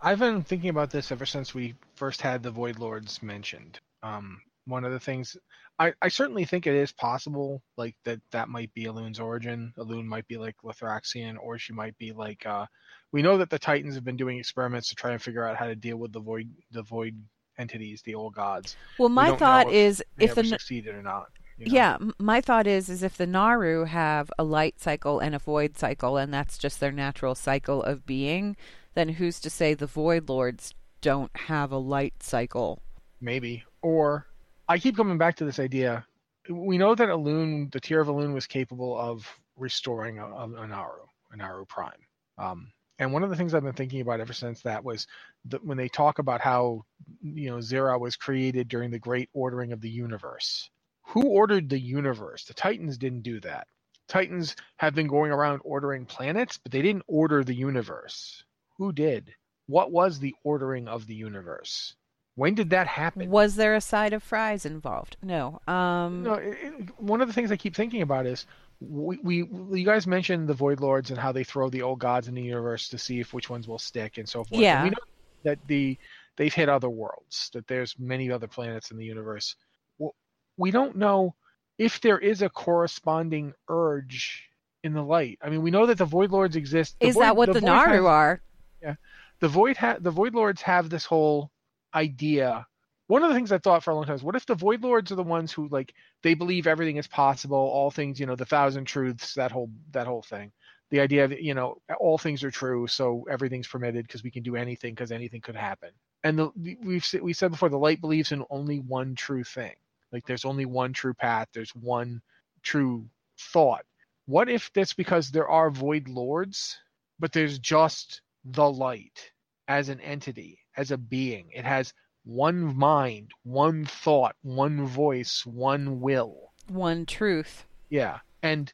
B: I've been thinking about this ever since we first had the Void Lords mentioned. Um, one of the things I, I certainly think it is possible like that that might be Elune's origin. Elune might be like Lothraxion, or she might be like uh, we know that the Titans have been doing experiments to try and figure out how to deal with the void the void entities, the old gods.
A: Well, my
B: we
A: thought
B: if
A: is if the
B: succeeded or not. You know?
A: Yeah, my thought is is if the Naaru have a light cycle and a void cycle, and that's just their natural cycle of being, then who's to say the Void Lords don't have a light cycle.
B: Maybe. Or I keep coming back to this idea. We know that Elune, the Tear of Elune, was capable of restoring a, a, a Naaru, a Naaru Prime. Um, and one of the things I've been thinking about ever since that was that when they talk about how you know Xe'ra was created during the great ordering of the universe. Who ordered the universe? The Titans didn't do that. Titans have been going around ordering planets, but they didn't order the universe. Who did? What was the ordering of the universe? When did that happen?
A: Was there a side of fries involved? No. Um,
B: no. It, it, one of the things I keep thinking about is we, we you guys mentioned the Void Lords and how they throw the old gods in the universe to see if which ones will stick and so forth.
A: Yeah.
B: And we know that the they've hit other worlds, that there's many other planets in the universe. Well, we don't know if there is a corresponding urge in the light. I mean, we know that the Void Lords exist. The
A: is
B: Void,
A: that what the,
B: Void
A: Naaru
B: has-
A: are?
B: Yeah, the Void ha- the Void Lords have this whole idea. One of the things I thought for a long time is, what if the Void Lords are the ones who like they believe everything is possible, all things, you know, the thousand truths, that whole that whole thing. The idea that you know all things are true, so everything's permitted because we can do anything because anything could happen. And the, we've we said before, the light believes in only one true thing. Like there's only one true path. There's one true thought. What if that's because there are void lords, but there's just the light as an entity, as a being? It has one mind, one thought, one voice, one will.
A: One truth.
B: Yeah. And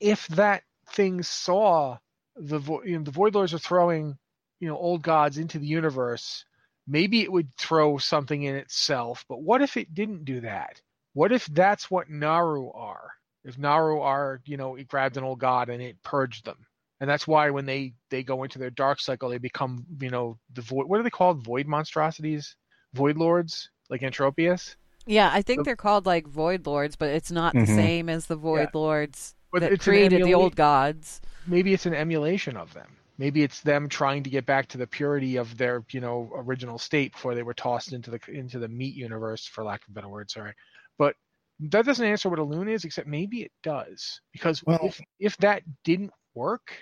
B: if that thing saw the vo- you know, the void lords are throwing, you know, old gods into the universe, maybe it would throw something in itself. But what if it didn't do that? What if that's what Naaru are? If Naaru are, you know, it grabbed an old god and it purged them. And that's why when they they go into their dark cycle, they become, you know, the void. What are they called? Void monstrosities, void lords, like Entropius.
A: Yeah, I think
B: The-
A: they're called like Void Lords, but it's not
C: Mhm.
A: the same as the Void Lords
B: But
A: that
B: it's an
A: created the old gods.
B: maybe it's an emulation of them. Maybe it's them trying to get back to the purity of their, you know, original state before they were tossed into the into the meat universe, for lack of a better word. Sorry, but that doesn't answer what Elune is, except maybe it does. Because
C: Well-
B: if if that didn't work,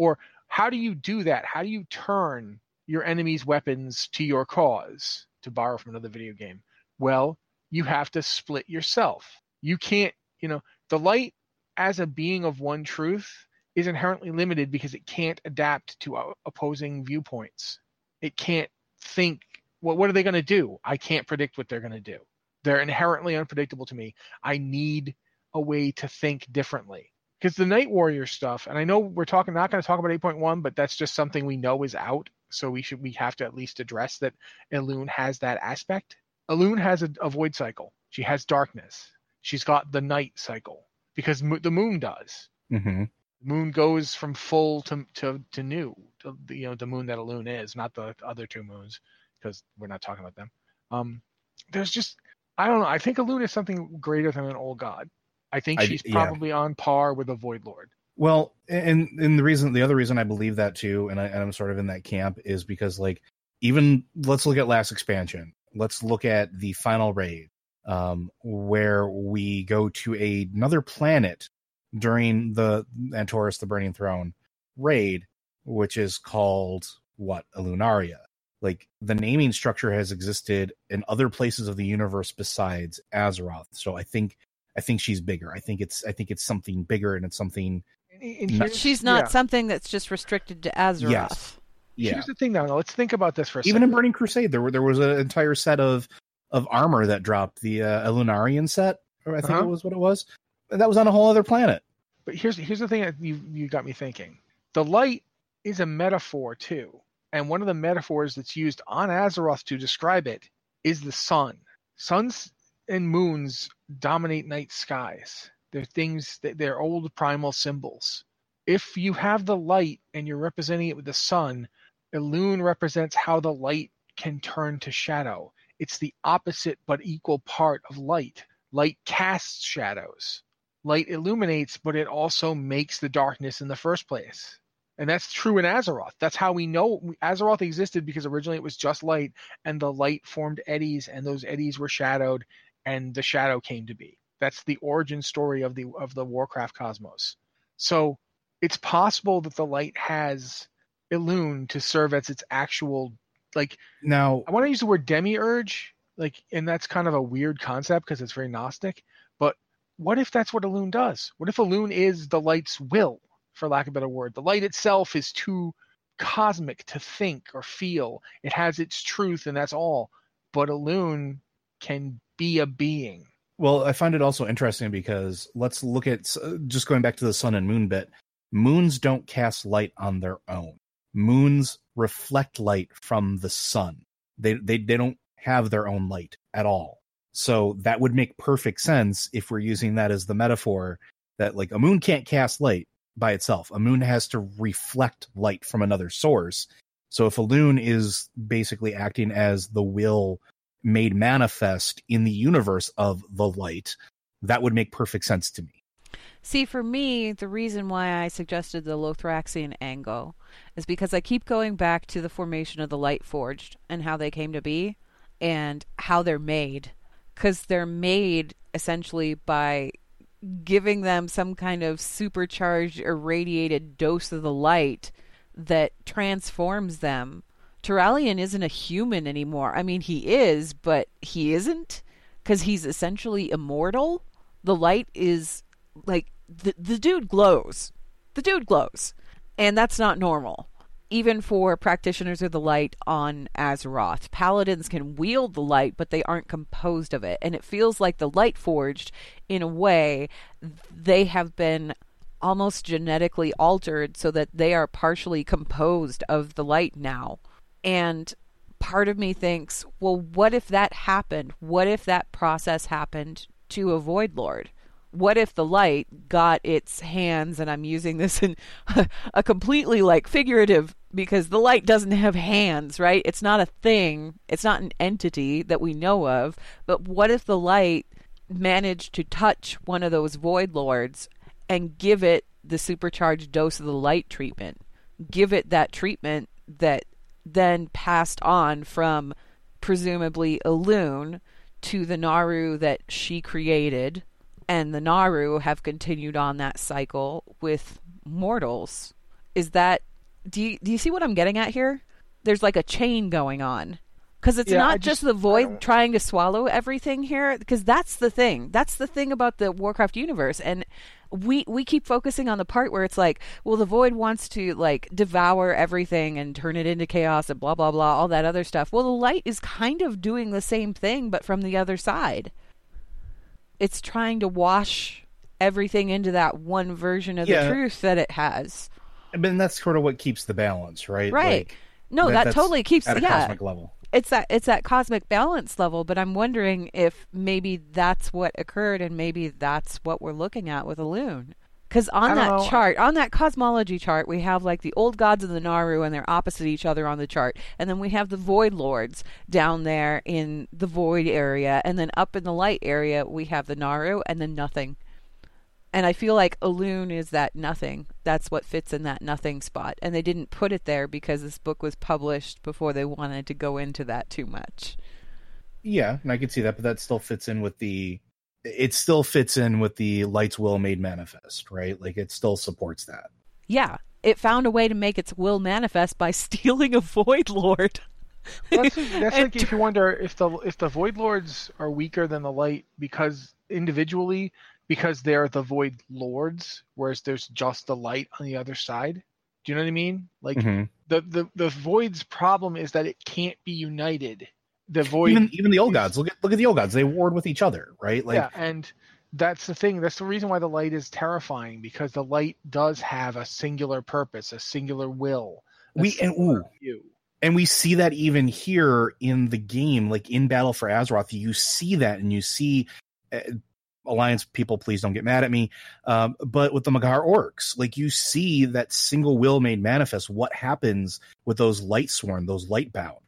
B: or how do you do that? How do you turn your enemy's weapons to your cause? To borrow from another video game, well, you have to split yourself. You can't, you know, the light as a being of one truth is inherently limited because it can't adapt to opposing viewpoints. It can't think, well, what are they going to do? I can't predict what they're going to do. They're inherently unpredictable to me. I need a way to think differently. Because the Night Warrior stuff, and I know we're talking not going to talk about 8.1, but that's just something we know is out. So we should we have to at least address that Elune has that aspect. Elune has a, a void cycle. She has darkness. She's got the night cycle because mo- the moon does
C: Mm-hmm.
B: moon goes from full to to, to new to, the- you know the moon that loon is not the other two moons because we're not talking about them um there's just i don't know i think Elune is something greater than an old god i think
C: I-
B: she's
C: yeah.
B: probably on par with a void lord
C: Well, and and the reason, the other reason I believe that too, and, I, and I'm sort of in that camp is because like even let's look at last expansion. Let's look at the final raid, um, where we go to a, another planet during the Antorus, the Burning Throne raid, which is called what a Lunaria. Like the naming structure has existed in other places of the universe besides Azeroth. So I think I think she's bigger. I think it's I think it's something bigger and it's something
B: And
C: No.
A: She's not
B: yeah.
A: something that's just restricted to Azeroth.
C: Yes. yeah.
B: here's the thing now now let's think about this for a
C: Even in Burning Crusade, there were there was an entire set of of armor that dropped the uh, Elunarian set, or I think
B: Uh-huh.
C: it was what it was. And that was on a whole other planet.
B: But here's here's the thing that you you got me thinking. The light is a metaphor too, and one of the metaphors that's used on Azeroth to describe it is the sun. Suns and moons dominate night skies. They're things that they're old primal symbols. If you have the light and you're representing it with the sun, Elune represents how the light can turn to shadow. It's the opposite but equal part of light. Light casts shadows light illuminates, but it also makes the darkness in the first place. And that's true in Azeroth. That's how we know Azeroth existed because originally it was just light, and the light formed eddies, and those eddies were shadowed, and the shadow came to be. That's the origin story of the of the Warcraft cosmos. So it's possible that the light has Elune to serve as its actual Like
C: Now,
B: I want to use the word demiurge, like, and that's kind of a weird concept because it's very Gnostic. But what if that's what Elune does? What if Elune is the light's will, for lack of a better word? The light itself is too cosmic to think or feel. It has its truth, and that's all. But Elune can be a being.
C: Well, I find it also interesting because let's look at just going back to the sun and moon bit. Moons don't cast light on their own. Moons reflect light from the sun. They they they don't have their own light at all. So that would make perfect sense if we're using that as the metaphor that like a moon can't cast light by itself. A moon has to reflect light from another source. So if Elune is basically acting as the will made manifest in the universe of the light, that would make perfect sense to me.
A: See, for me, the reason why I suggested the Lothraxion angle is because I keep going back to the formation of the Light Forged and how they came to be and how they're made. Because they're made essentially by giving them some kind of supercharged, irradiated dose of the light that transforms them. Turalyon isn't a human anymore. I mean, he is, but he isn't because he's essentially immortal. The light is like the the dude glows. The dude glows. And that's not normal. Even for practitioners of the light on Azeroth. Paladins can wield the light, but they aren't composed of it. And it feels like the light forged, in a way, they have been almost genetically altered so that they are partially composed of the light now. And part of me thinks, well, what if that happened? What if that process happened to a Void Lord? What if the light got its hands, and I'm using this in a completely like figurative because the light doesn't have hands, right? It's not a thing, it's not an entity that we know of. But what if the light managed to touch one of those Void Lords and give it the supercharged dose of the light treatment? Give it that treatment that then passed on from presumably Elune to the Naaru that she created, and the Naaru have continued on that cycle with mortals. Is that do you do you see what I'm getting at here? There's like a chain going on. Because it's
B: Yeah,
A: not
B: I
A: just, the void trying to swallow everything here. Because that's the thing. That's the thing about the Warcraft universe. And we we keep focusing on the part where it's like, well, the void wants to like devour everything and turn it into chaos and blah blah blah, all that other stuff. Well, the light is kind of doing the same thing, but from the other side. It's trying to wash everything into that one version of
C: Yeah.
A: the truth that it has.
C: But then that's sort of what keeps the balance, right?
A: Right.
C: Like,
A: No, that,
C: that's
A: totally keeps
C: at a
A: yeah.
C: cosmic level.
A: It's that it's that cosmic balance level, but I'm wondering if maybe that's what occurred and maybe that's what we're looking at with Elune. Because on that
B: know.
A: chart, on that cosmology chart, we have like the old gods of the Naaru, and they're opposite each other on the chart. And then we have the Void Lords down there in the Void area, and then up in the Light area, we have the Naaru, and then nothing. And I feel like Elune is that nothing. That's what fits in that nothing spot. And they didn't put it there because this book was published before they wanted to go into that too much.
C: Yeah, and I could see that, but that still fits in with the. It still fits in with the light's will made manifest, right? Like it still supports that.
A: Yeah, it found a way to make its will manifest by stealing a Void Lord.
B: That's, that's like if you wonder if the if the Void Lords are weaker than the Light because individually because they're the Void Lords, whereas there's just the Light on the other side. Do you know what I mean? Like
C: Mhm.
B: the, the the Void's problem is that it can't be united. The Void
C: Even even the old gods. Look at look at the old gods. They warred with each other, right? Like
B: yeah, and that's the thing. That's the reason why the light is terrifying because the light does have a singular purpose, a singular will. a
C: We- and-
B: singular
C: ooh.
B: view.
C: and we see that even here in the game like in battle for azeroth you see that and you see uh, alliance people please don't get mad at me. Um, but with the Mag'har orcs like you see that single will made manifest what happens with those light sworn those light bound.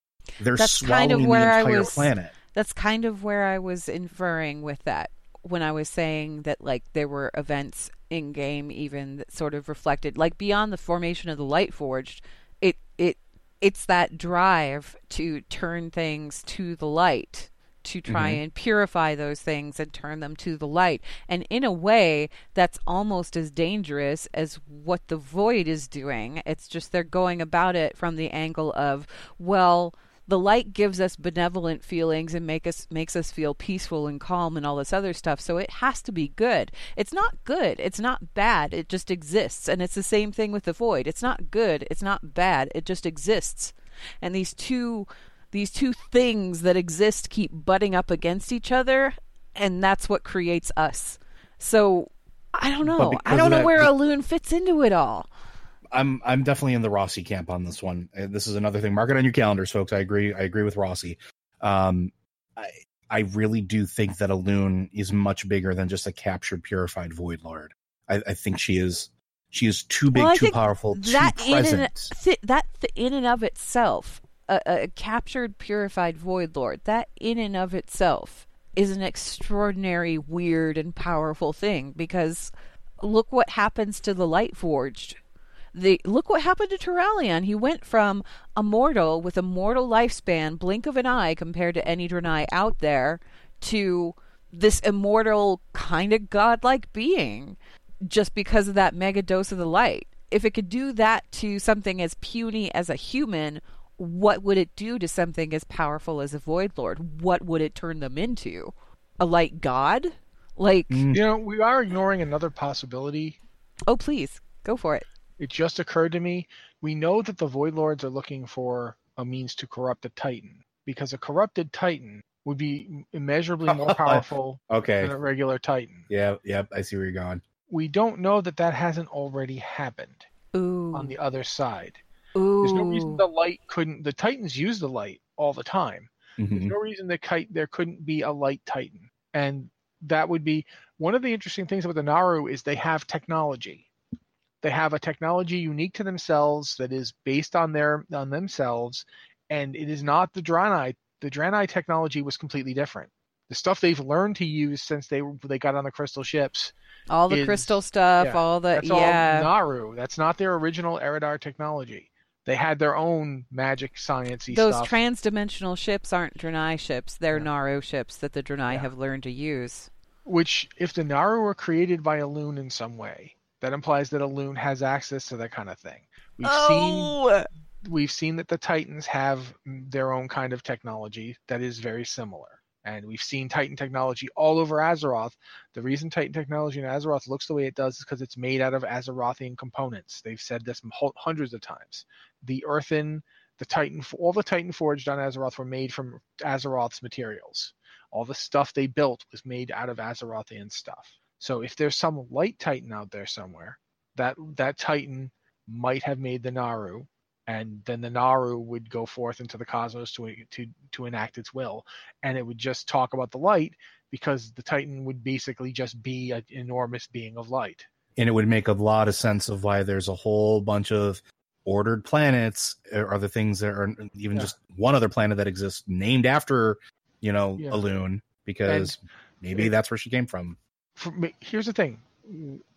C: They're
A: That's
C: swallowing
A: kind of where
C: the
A: I was-
C: planet.
A: That's kind of where I was inferring with that when I was saying that like there were events in game even that sort of reflected like beyond the formation of the light forged it it it's that drive to turn things to the light to try
C: Mhm.
A: and purify those things and turn them to the light. And in a way that's almost as dangerous as what the void is doing. It's just they're going about it from the angle of well the light gives us benevolent feelings and make us makes us feel peaceful and calm and all this other stuff. So it has to be good. It's not good. It's not bad. It just exists. And it's the same thing with the void. It's not good. It's not bad. It just exists. And these two these two things that exist keep butting up against each other and that's what creates us so i don't know i don't know
C: that-
A: where Elune fits into it all
C: I'm I'm definitely in the Rossi camp on this one. Uh, This is another thing. Mark it on your calendars, folks. I agree. I agree with Rossi. Um, I I really do think that Elune is much bigger than just a captured, purified void lord. I, I think she is she is too big,
A: Well,
C: too powerful, too
A: that in and,
C: present.
A: th- that th- in and of itself, a, a captured, purified void lord, that in and of itself is an extraordinary, weird, and powerful thing. Because look what happens to the Light Forged. The look what happened to Turalyon. He went from a mortal with a mortal lifespan, blink of an eye compared to any Draenei out there, to this immortal kind of godlike being just because of that mega dose of the light. If it could do that to something as puny as a human, what would it do to something as powerful as a Void Lord? What would it turn them into? A light god? Like,
C: Mm.
B: You know, we are ignoring another possibility.
A: oh, please, go for it.
B: It just occurred to me. We know that the Void Lords are looking for a means to corrupt a Titan because a corrupted Titan would be immeasurably more powerful
C: Okay.
B: than a regular Titan.
C: Yeah. Yep. I see where you're going.
B: We don't know that that hasn't already happened
A: Ooh.
B: on the other side.
A: Ooh.
B: There's no reason the light couldn't. The Titans use the light all the time. There's
C: Mhm.
B: no reason the kite there couldn't be a light Titan, and that would be one of the interesting things about the Naaru is they have technology. They have a technology unique to themselves that is based on their on themselves, and it is not the Draenei. The Draenei technology was completely different. The stuff they've learned to use since they they got on the crystal ships.
A: all the
B: is-
A: crystal stuff,
B: yeah,
A: all the
B: That's
A: yeah.
B: all Naaru. That's not their original Eridar technology. They had their own magic sciencey
A: Those
B: stuff.
A: trans-dimensional ships aren't Draenei ships; they're
B: Yeah.
A: Naaru ships that the Draenei
B: Yeah.
A: have learned to use.
B: which if the Naaru were created by Elune in some way, that implies that Elune has access to that kind of thing. We've oh! seen
A: oh,
B: we've seen that the Titans have their own kind of technology that is very similar. And we've seen Titan technology all over Azeroth. The reason Titan technology in Azeroth looks the way it does is because it's made out of Azerothian components. They've said this hundreds of times. The Earthen, the Titan, all the Titan forged on Azeroth were made from Azeroth's materials. All the stuff they built was made out of Azerothian stuff. So if there's some light Titan out there somewhere, that that Titan might have made the Naaru, and then the Naaru would go forth into the cosmos to to to enact its will, and it would just talk about the light because the Titan would basically just be an enormous being of light.
C: and it would make a lot of sense of why there's a whole bunch of ordered planets or other things that are even
B: Yeah.
C: just one other planet that exists named after you know
B: Yeah.
C: Elune because maybe
B: it-
C: that's where she came from
B: me, here's the thing: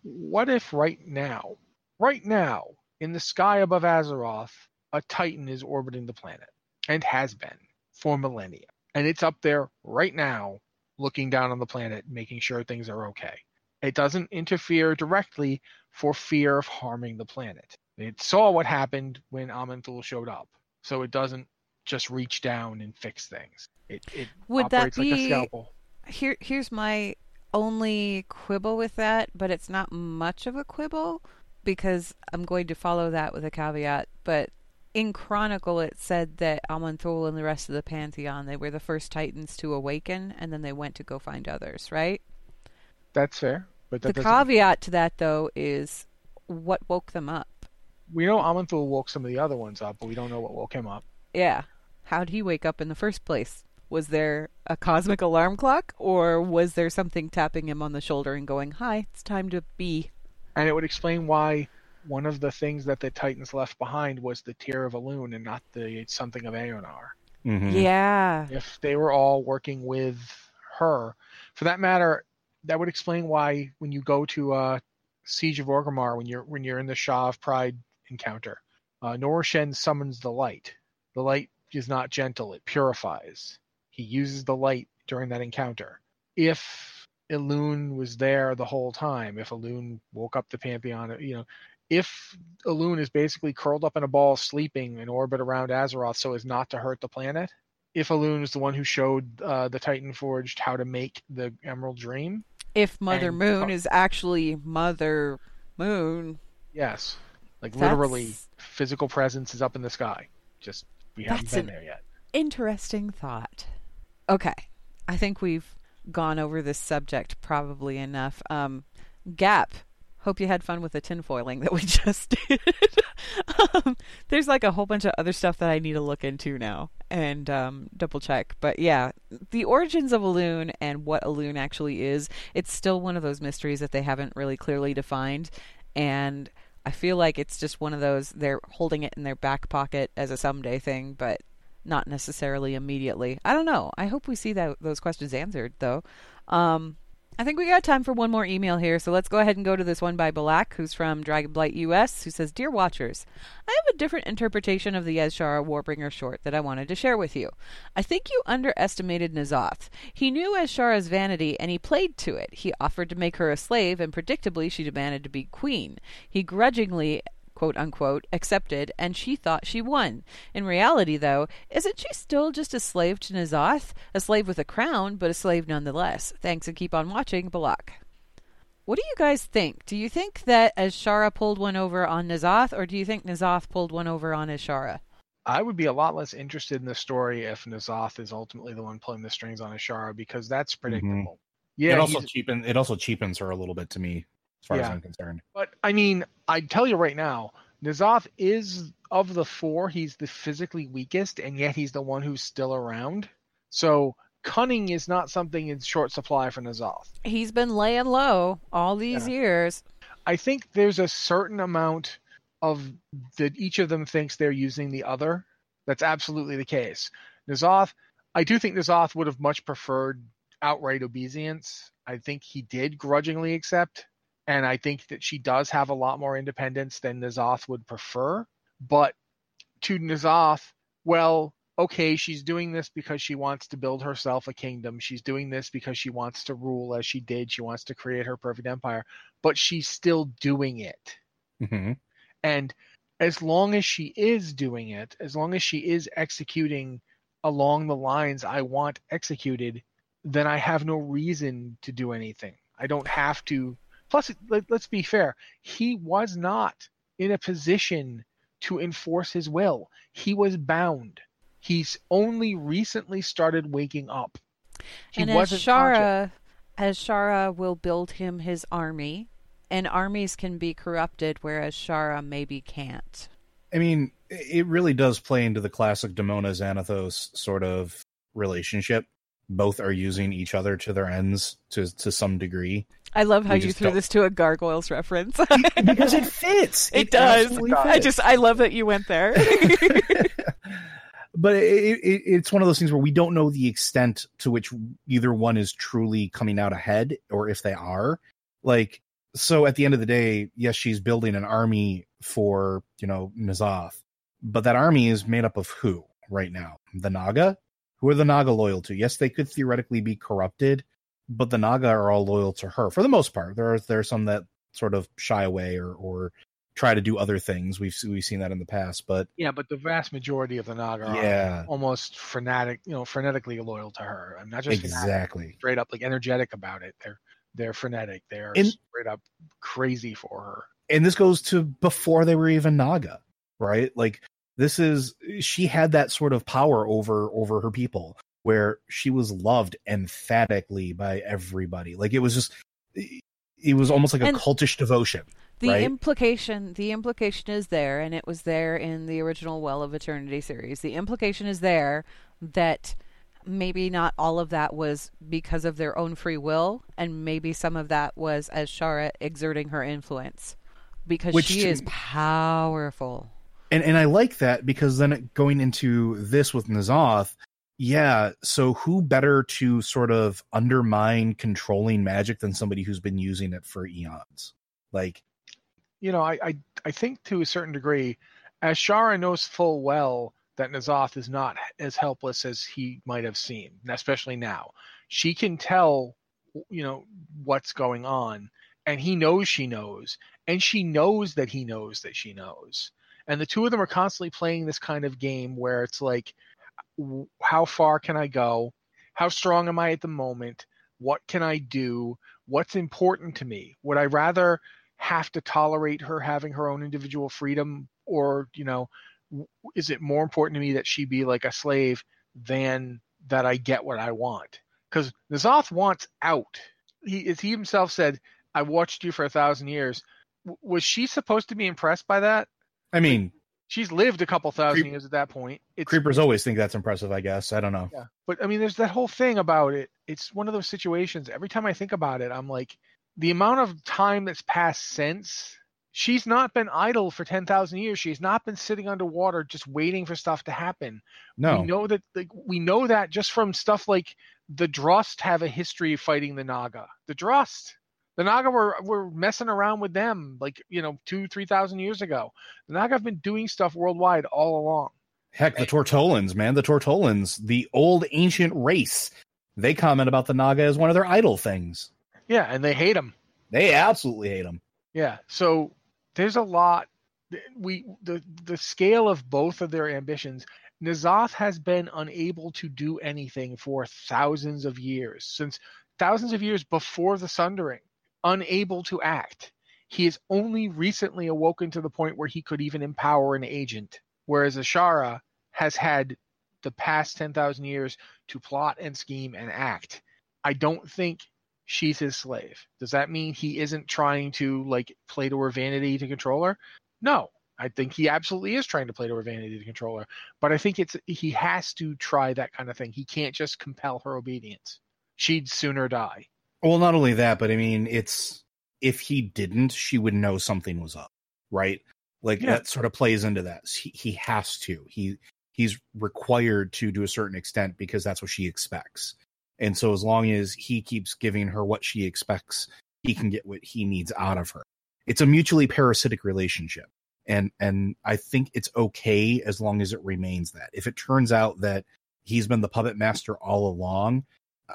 B: what if right now, right now, in the sky above Azeroth, a Titan is orbiting the planet and has been for millennia, and it's up there right now, looking down on the planet, making sure things are okay. It doesn't interfere directly for fear of harming the planet. It saw what happened when Aman'Thul showed up, so it doesn't just reach down and fix things. It, it
A: Would that
B: like
A: be-
B: scalpel.
A: here here's my only quibble with that, but it's not much of a quibble because I'm going to follow that with a caveat. But in Chronicle, it said that Aman'Thul and the rest of the Pantheon they were the first Titans to awaken, and then they went to go find others. Right.
B: That's fair, but that
A: the
B: doesn't
A: caveat to that, though, is what woke them up.
B: we know Aman'Thul woke some of the other ones up, but we don't know what woke him up.
A: Yeah. How'd he wake up in the first place? Was there a cosmic alarm clock, or was there something tapping him on the shoulder and going, "Hi, it's time to be"?
B: And it would explain why one of the things that the Titans left behind was the Tear of Elune and not the something of Aeonar.
C: Mhm.
A: Yeah.
B: If they were all working with her, for that matter, that would explain why when you go to uh, Siege of Orgrimmar, when you're when you're in the Sha of Pride encounter, uh, Norushen summons the light. The light is not gentle; it purifies. He uses the light during that encounter. If Elune was there the whole time, if Elune woke up the Pantheon, you know, if Elune is basically curled up in a ball sleeping in orbit around Azeroth so as not to hurt the planet, if Elune is the one who showed uh, the Titan Forged how to make the Emerald Dream,
A: If Mother
B: And-
A: Moon is actually Mother Moon,
B: yes, like
A: That's-
B: literally physical presence is up in the sky. Just we haven't
A: That's
B: been there yet.
A: interesting thought. Okay, I think we've gone over this subject probably enough. Um, Gap, hope you had fun with the tinfoiling that we just did. um, there's like a whole bunch of other stuff that I need to look into now and um, double check. But yeah, the origins of Elune and what Elune actually is, it's still one of those mysteries that they haven't really clearly defined. And I feel like it's just one of those, they're holding it in their back pocket as a someday thing, but not necessarily immediately. I don't know. I hope we see that those questions answered though. Um, I think we got time for one more email here, so let's go ahead and go to this one by Balak, who's from Dragonblight US, who says, Dear Watchers, I have a different interpretation of the Azshara Warbringer short that I wanted to share with you. I think you underestimated N'Zoth. He knew Azshara's vanity and he played to it. He offered to make her a slave, and predictably she demanded to be queen. He grudgingly quote unquote, accepted, and she thought she won. In reality, though, isn't she still just a slave to N'Zoth? A slave with a crown, but a slave nonetheless. Thanks and keep on watching, Balak. What do you guys think? Do you think that Azshara pulled one over on N'Zoth, or do you think N'Zoth pulled one over on Azshara?
B: I would be a lot less interested in the story if N'Zoth is ultimately the one pulling the strings on Azshara because that's mm-hmm. predictable. Yeah,
C: it also
B: he's-
C: cheapen it also cheapens her a little bit to me, as far as I'm concerned.
B: But I mean, I tell you right now, N'Zoth is of the four, he's the physically weakest, and yet he's the one who's still around. So cunning is not something in short supply for N'Zoth.
A: He's been laying low all these
B: Yeah.
A: years.
B: I think there's a certain amount of that each of them thinks they're using the other. That's absolutely the case. N'Zoth, I do think N'Zoth would have much preferred outright obeisance. I think he did grudgingly accept, and I think that she does have a lot more independence than N'Zoth would prefer. But to N'Zoth, well, okay, she's doing this because she wants to build herself a kingdom. She's doing this because she wants to rule as she did. She wants to create her perfect empire, but she's still doing it.
C: hmm
B: And as long as she is doing it, as long as she is executing along the lines I want executed, then I have no reason to do anything. I don't have to. Plus, let, let's be fair, he was not in a position to enforce his will. He was bound. He's only recently started waking up. He
A: and
B: wasn't
A: as
B: conscious.
A: Shara, Azshara will build him his army, and armies can be corrupted, whereas Shara maybe can't.
C: I mean, it really does play into the classic Demona Xanathos sort of relationship. Both are using each other to their ends to to some degree.
A: I love how
C: We
A: you threw
C: don't-
A: this to a gargoyles reference.
C: because it fits.
A: it does.
C: absolutely
A: I just I love that you went there.
C: but it, it, it's one of those things where we don't know the extent to which either one is truly coming out ahead or if they are like so at the end of the day yes she's building an army for you know N'Zoth but that army is made up of who right now the naga who are the naga loyal to yes they could theoretically be corrupted but the naga are all loyal to her for the most part there are there are some that sort of shy away or or try to do other things we've we've seen that in the past but
B: Yeah, but the vast majority of the Naga are
C: yeah
B: almost frenetic, you know, frenetically loyal to her. I'm not just fanatic,
C: exactly
B: straight up like energetic about it. They're they're frenetic. They're
C: And-
B: straight up crazy for her.
C: and this goes to before they were even naga right like this is she had that sort of power over over her people where she was loved emphatically by everybody like it was just it was almost like a
A: And-
C: cultish devotion
A: the
C: Right.
A: implication the implication is there, and it was there in the original Well of Eternity series. The implication is there that maybe not all of that was because of their own free will, and maybe some of that was Azshara exerting her influence. Because
C: Which
A: she is powerful.
C: And and I like that because then going into this with N'Zoth, yeah. So who better to sort of undermine controlling magic than somebody who's been using it for eons? Like,
B: You know, I I, I think to a certain degree, Azshara knows full well that N'Zoth is not as helpless as he might have seemed, especially now. She can tell, you know, what's going on, and he knows she knows, and she knows that he knows that she knows. And the two of them are constantly playing this kind of game where it's like, how far can I go? How strong am I at the moment? What can I do? What's important to me? Would I rather have to tolerate her having her own individual freedom, or you know, is it more important to me that she be like a slave than that I get what I want? Because N'Zoth wants out. He, as he himself said, I watched you for a thousand years. W- was she supposed to be impressed by that?
C: I mean,
B: she's lived a couple thousand
C: Creep-
B: years at that point. It's,
C: creepers always think that's impressive. I guess I don't know.
B: yeah, but I mean, there's that whole thing about it. It's one of those situations. Every time I think about it, I'm like, the amount of time that's passed since. She's not been idle for ten thousand years. She's not been sitting underwater just waiting for stuff to happen.
C: No,
B: We know that like we know that just from stuff like the Drust have a history of fighting the Naga. The Drust. The Naga were were messing around with them like, you know, two, three thousand years ago. The Naga have been doing stuff worldwide all along.
C: Heck, the Tortollans, man, the Tortollans, the old ancient race. They comment about the Naga as one of their idol things.
B: Yeah, and they hate them.
C: They absolutely hate them.
B: Yeah. So there's a lot we the the scale of both of their ambitions N'Zoth has been unable to do anything for thousands of years, since thousands of years before the Sundering, unable to act. He has only recently awoken to the point where he could even empower an agent, whereas Azshara has had the past 10,000 years to plot and scheme and act. I don't think she's his slave. Does that mean he isn't trying to like play to her vanity to control her? No. I think he absolutely is trying to play to her vanity to control her. But I think it's he has to try that kind of thing. He can't just compel her obedience. She'd sooner die.
C: Well, not only that, but I mean, it's if he didn't, she would know something was up, right? Like
B: Yeah.
C: that sort of plays into that. He, he has to. He he's required to to a certain extent because that's what she expects. And so as long as he keeps giving her what she expects, he can get what he needs out of her. It's a mutually parasitic relationship. And and I think it's okay as long as it remains that. If it turns out that he's been the puppet master all along,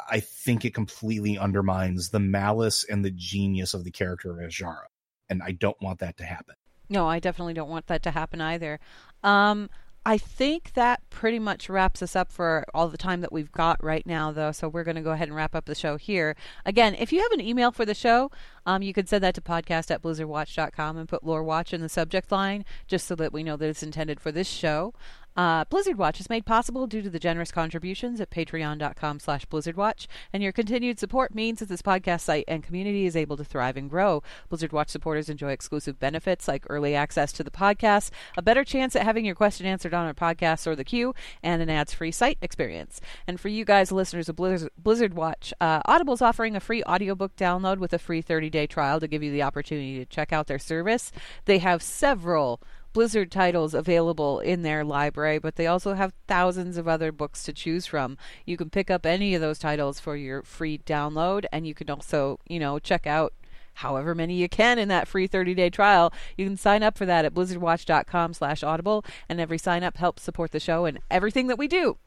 C: I think it completely undermines the malice and the genius of the character of Azshara. And I don't want that to happen.
A: No, I definitely don't want that to happen either. Um, I think that pretty much wraps us up for all the time that we've got right now, though. So we're going to go ahead and wrap up the show here. Again, if you have an email for the show, um, you could send that to podcast at blizzardwatch.com and put lore watch in the subject line just so that we know that it's intended for this show. Uh, Blizzard Watch is made possible due to the generous contributions at patreon.com slash blizzardwatch, and your continued support means that this podcast site and community is able to thrive and grow. Blizzard Watch supporters enjoy exclusive benefits like early access to the podcast, a better chance at having your question answered on our podcast or the queue, and an ads-free site experience. And for you guys, listeners of Blizzard, Blizzard Watch, uh, Audible's offering a free audiobook download with a free 30-day trial to give you the opportunity to check out their service. They have several Blizzard titles available in their library, but they also have thousands of other books to choose from. You can pick up any of those titles for your free download, and you can also, you know, check out however many you can in that free 30-day trial. You can sign up for that at blizzardwatch.com slash audible, and every sign up helps support the show and everything that we do.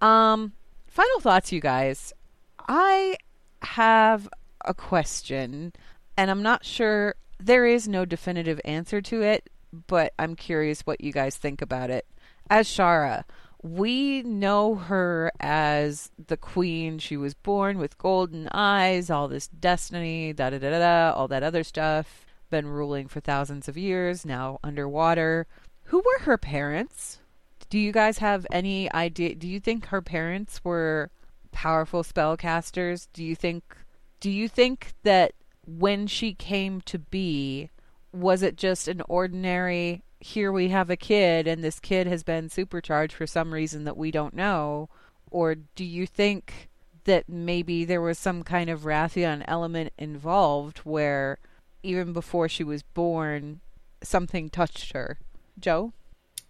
A: Um, final thoughts, you guys. I have a question, and I'm not sure there is no definitive answer to it, but I'm curious what you guys think about it. Azshara, we know her as the queen. She was born with golden eyes, all this destiny, da da da da, all that other stuff. Been ruling for thousands of years, now underwater. Who were her parents? Do you guys have any idea? Do you think her parents were powerful spellcasters? Do you think do you think that when she came to be was it just an ordinary here we have a kid and this kid has been supercharged for some reason that we don't know or do you think that maybe there was some kind of Rathian element involved where even before she was born something touched her? Joe?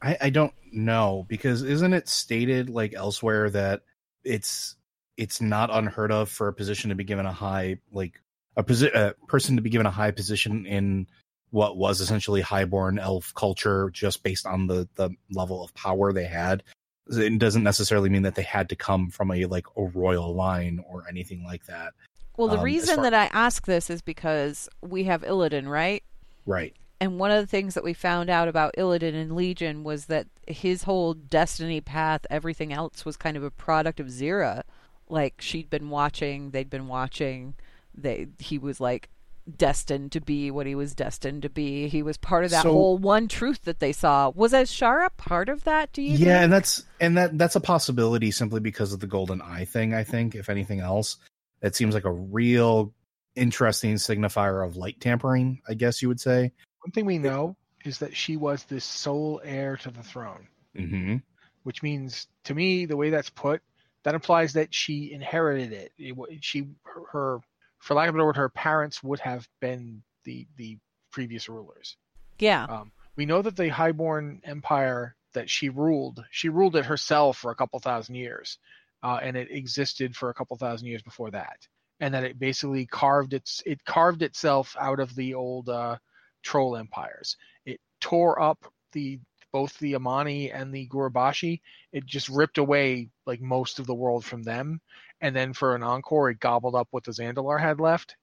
C: I, I don't know because isn't it stated like elsewhere that it's it's not unheard of for a position to be given a high like a, posi- a person to be given a high position in what was essentially highborn elf culture just based on the the level of power they had it doesn't necessarily mean that they had to come from a like a royal line or anything like that
A: Well, the
C: Um,
A: reason
C: far-
A: that I ask this is because we have Illidan, right?
C: right.
A: And one of the things that we found out about Illidan in Legion was that his whole destiny path, everything else was kind of a product of Xe'ra. Like she'd been watching, they'd been watching. They he was like destined to be what he was destined to be. He was part of that
C: So-
A: whole one truth that they saw. Was Azshara part of that? Do you?
C: yeah
A: think?
C: and that's and that that's a possibility simply because of the golden eye thing i think if anything else it seems like a real interesting signifier of light tampering i guess you would say
B: One thing we know is that she was the sole heir to the throne,
C: mm-hmm.
B: which means to me the way that's put, that implies that she inherited it. it she her, her for lack of a better word, her parents would have been the the previous rulers.
A: yeah.
B: Um, we know that the Highborn Empire that she ruled, she ruled it herself for a couple thousand years, uh, and it existed for a couple thousand years before that, and that it basically carved its it carved itself out of the old uh, troll empires. It tore up the both the Amani and the Gurubashi. It just ripped away like most of the world from them, and then for an encore, it gobbled up what the Zandalar had left.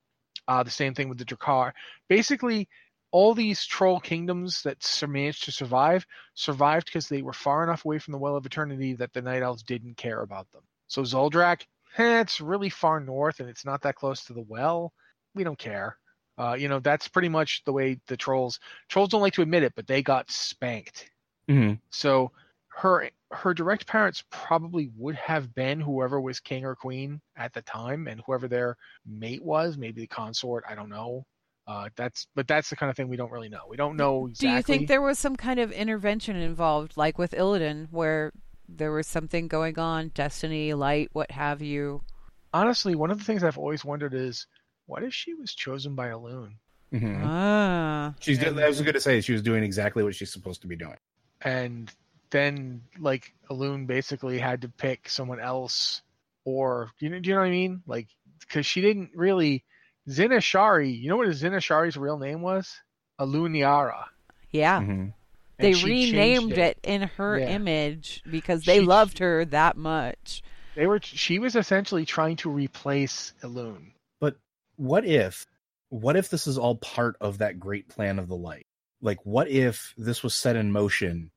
B: Uh, the same thing with the Drakkari. Basically, all these troll kingdoms that managed to survive survived because they were far enough away from the Well of Eternity that the Night Elves didn't care about them. So Zul'Drak, eh, it's really far north and it's not that close to the well. We don't care. Uh, you know, that's pretty much the way the trolls. Trolls don't like to admit it, but they got spanked.
C: Mm-hmm.
B: So her her direct parents probably would have been whoever was king or queen at the time, and whoever their mate was, maybe the consort. I don't know. Uh, that's but that's the kind of thing we don't really know. We don't know exactly.
A: Do you think there was some kind of intervention involved, like with Illidan, where there was something going on, destiny, light, what have you?
B: Honestly, one of the things I've always wondered is, what if she was chosen by Elune?
C: Mm-hmm.
A: Ah,
C: she's doing, I was going to say she was doing exactly what she's supposed to be doing
B: and then like Elune basically had to pick someone else, or you know, do you know what I mean? Like, because she didn't really. Zin-Azshari, you know what Zin-Azshari's real name was? Aluniara.
A: yeah.
C: Mhm.
A: They renamed it. in her
B: Yeah.
A: image because they
B: She-
A: loved her that much.
B: They were. She was essentially trying to replace Elune.
C: But what if, what if this is all part of that great plan of the light? Like, what if this was set in motion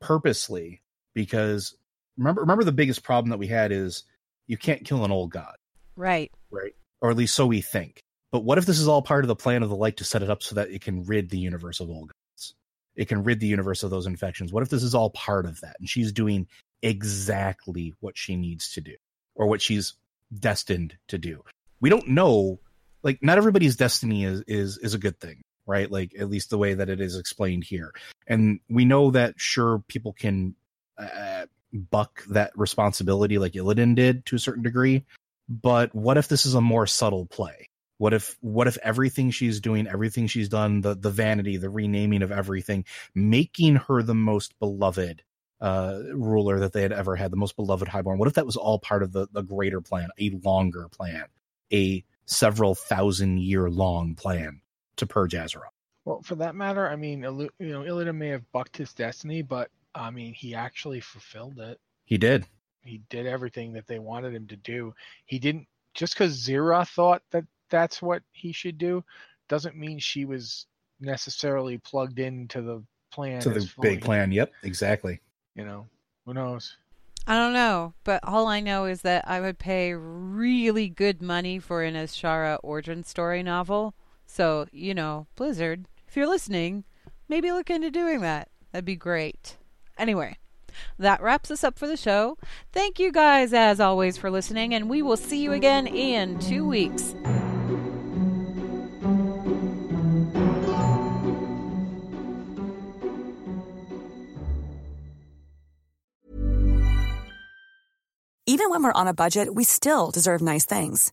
C: purposely? Because remember, remember the biggest problem that we had is you can't kill an old god,
A: Right.
C: right? Or at least so we think. But what if this is all part of the plan of the light to set it up so that it can rid the universe of old gods? It can rid the universe of those infections. What if this is all part of that? And she's doing exactly what she needs to do or what she's destined to do. We don't know like not everybody's destiny is is is a good thing, right? Like at least the way that it is explained here. And we know that sure people can uh, buck that responsibility like Illidan did to a certain degree, but what if this is a more subtle play? What if what if everything she's doing, everything she's done, the the vanity, the renaming of everything, making her the most beloved uh ruler that they had ever had, the most beloved highborn. What if that was all part of the the greater plan, a longer plan, a several thousand year long plan to purge Azeroth?
B: Well, for that matter, I mean, Ilu- you know, Illidan may have bucked his destiny, but I mean, he actually fulfilled it.
C: He did.
B: He did everything that they wanted him to do. He didn't just because Xe'ra thought that that's what he should do, doesn't mean she was necessarily plugged into the plan.
C: to the big plan. Yep, exactly.
B: You know, who knows?
A: I don't know, but all I know is that I would pay really good money for an Azshara origin story novel. So, you know, Blizzard, if you're listening, maybe look into doing that. That'd be great. Anyway, that wraps us up for the show. Thank you guys, as always, for listening, and we will see you again in two weeks.
D: Even when we're on a budget, we still deserve nice things.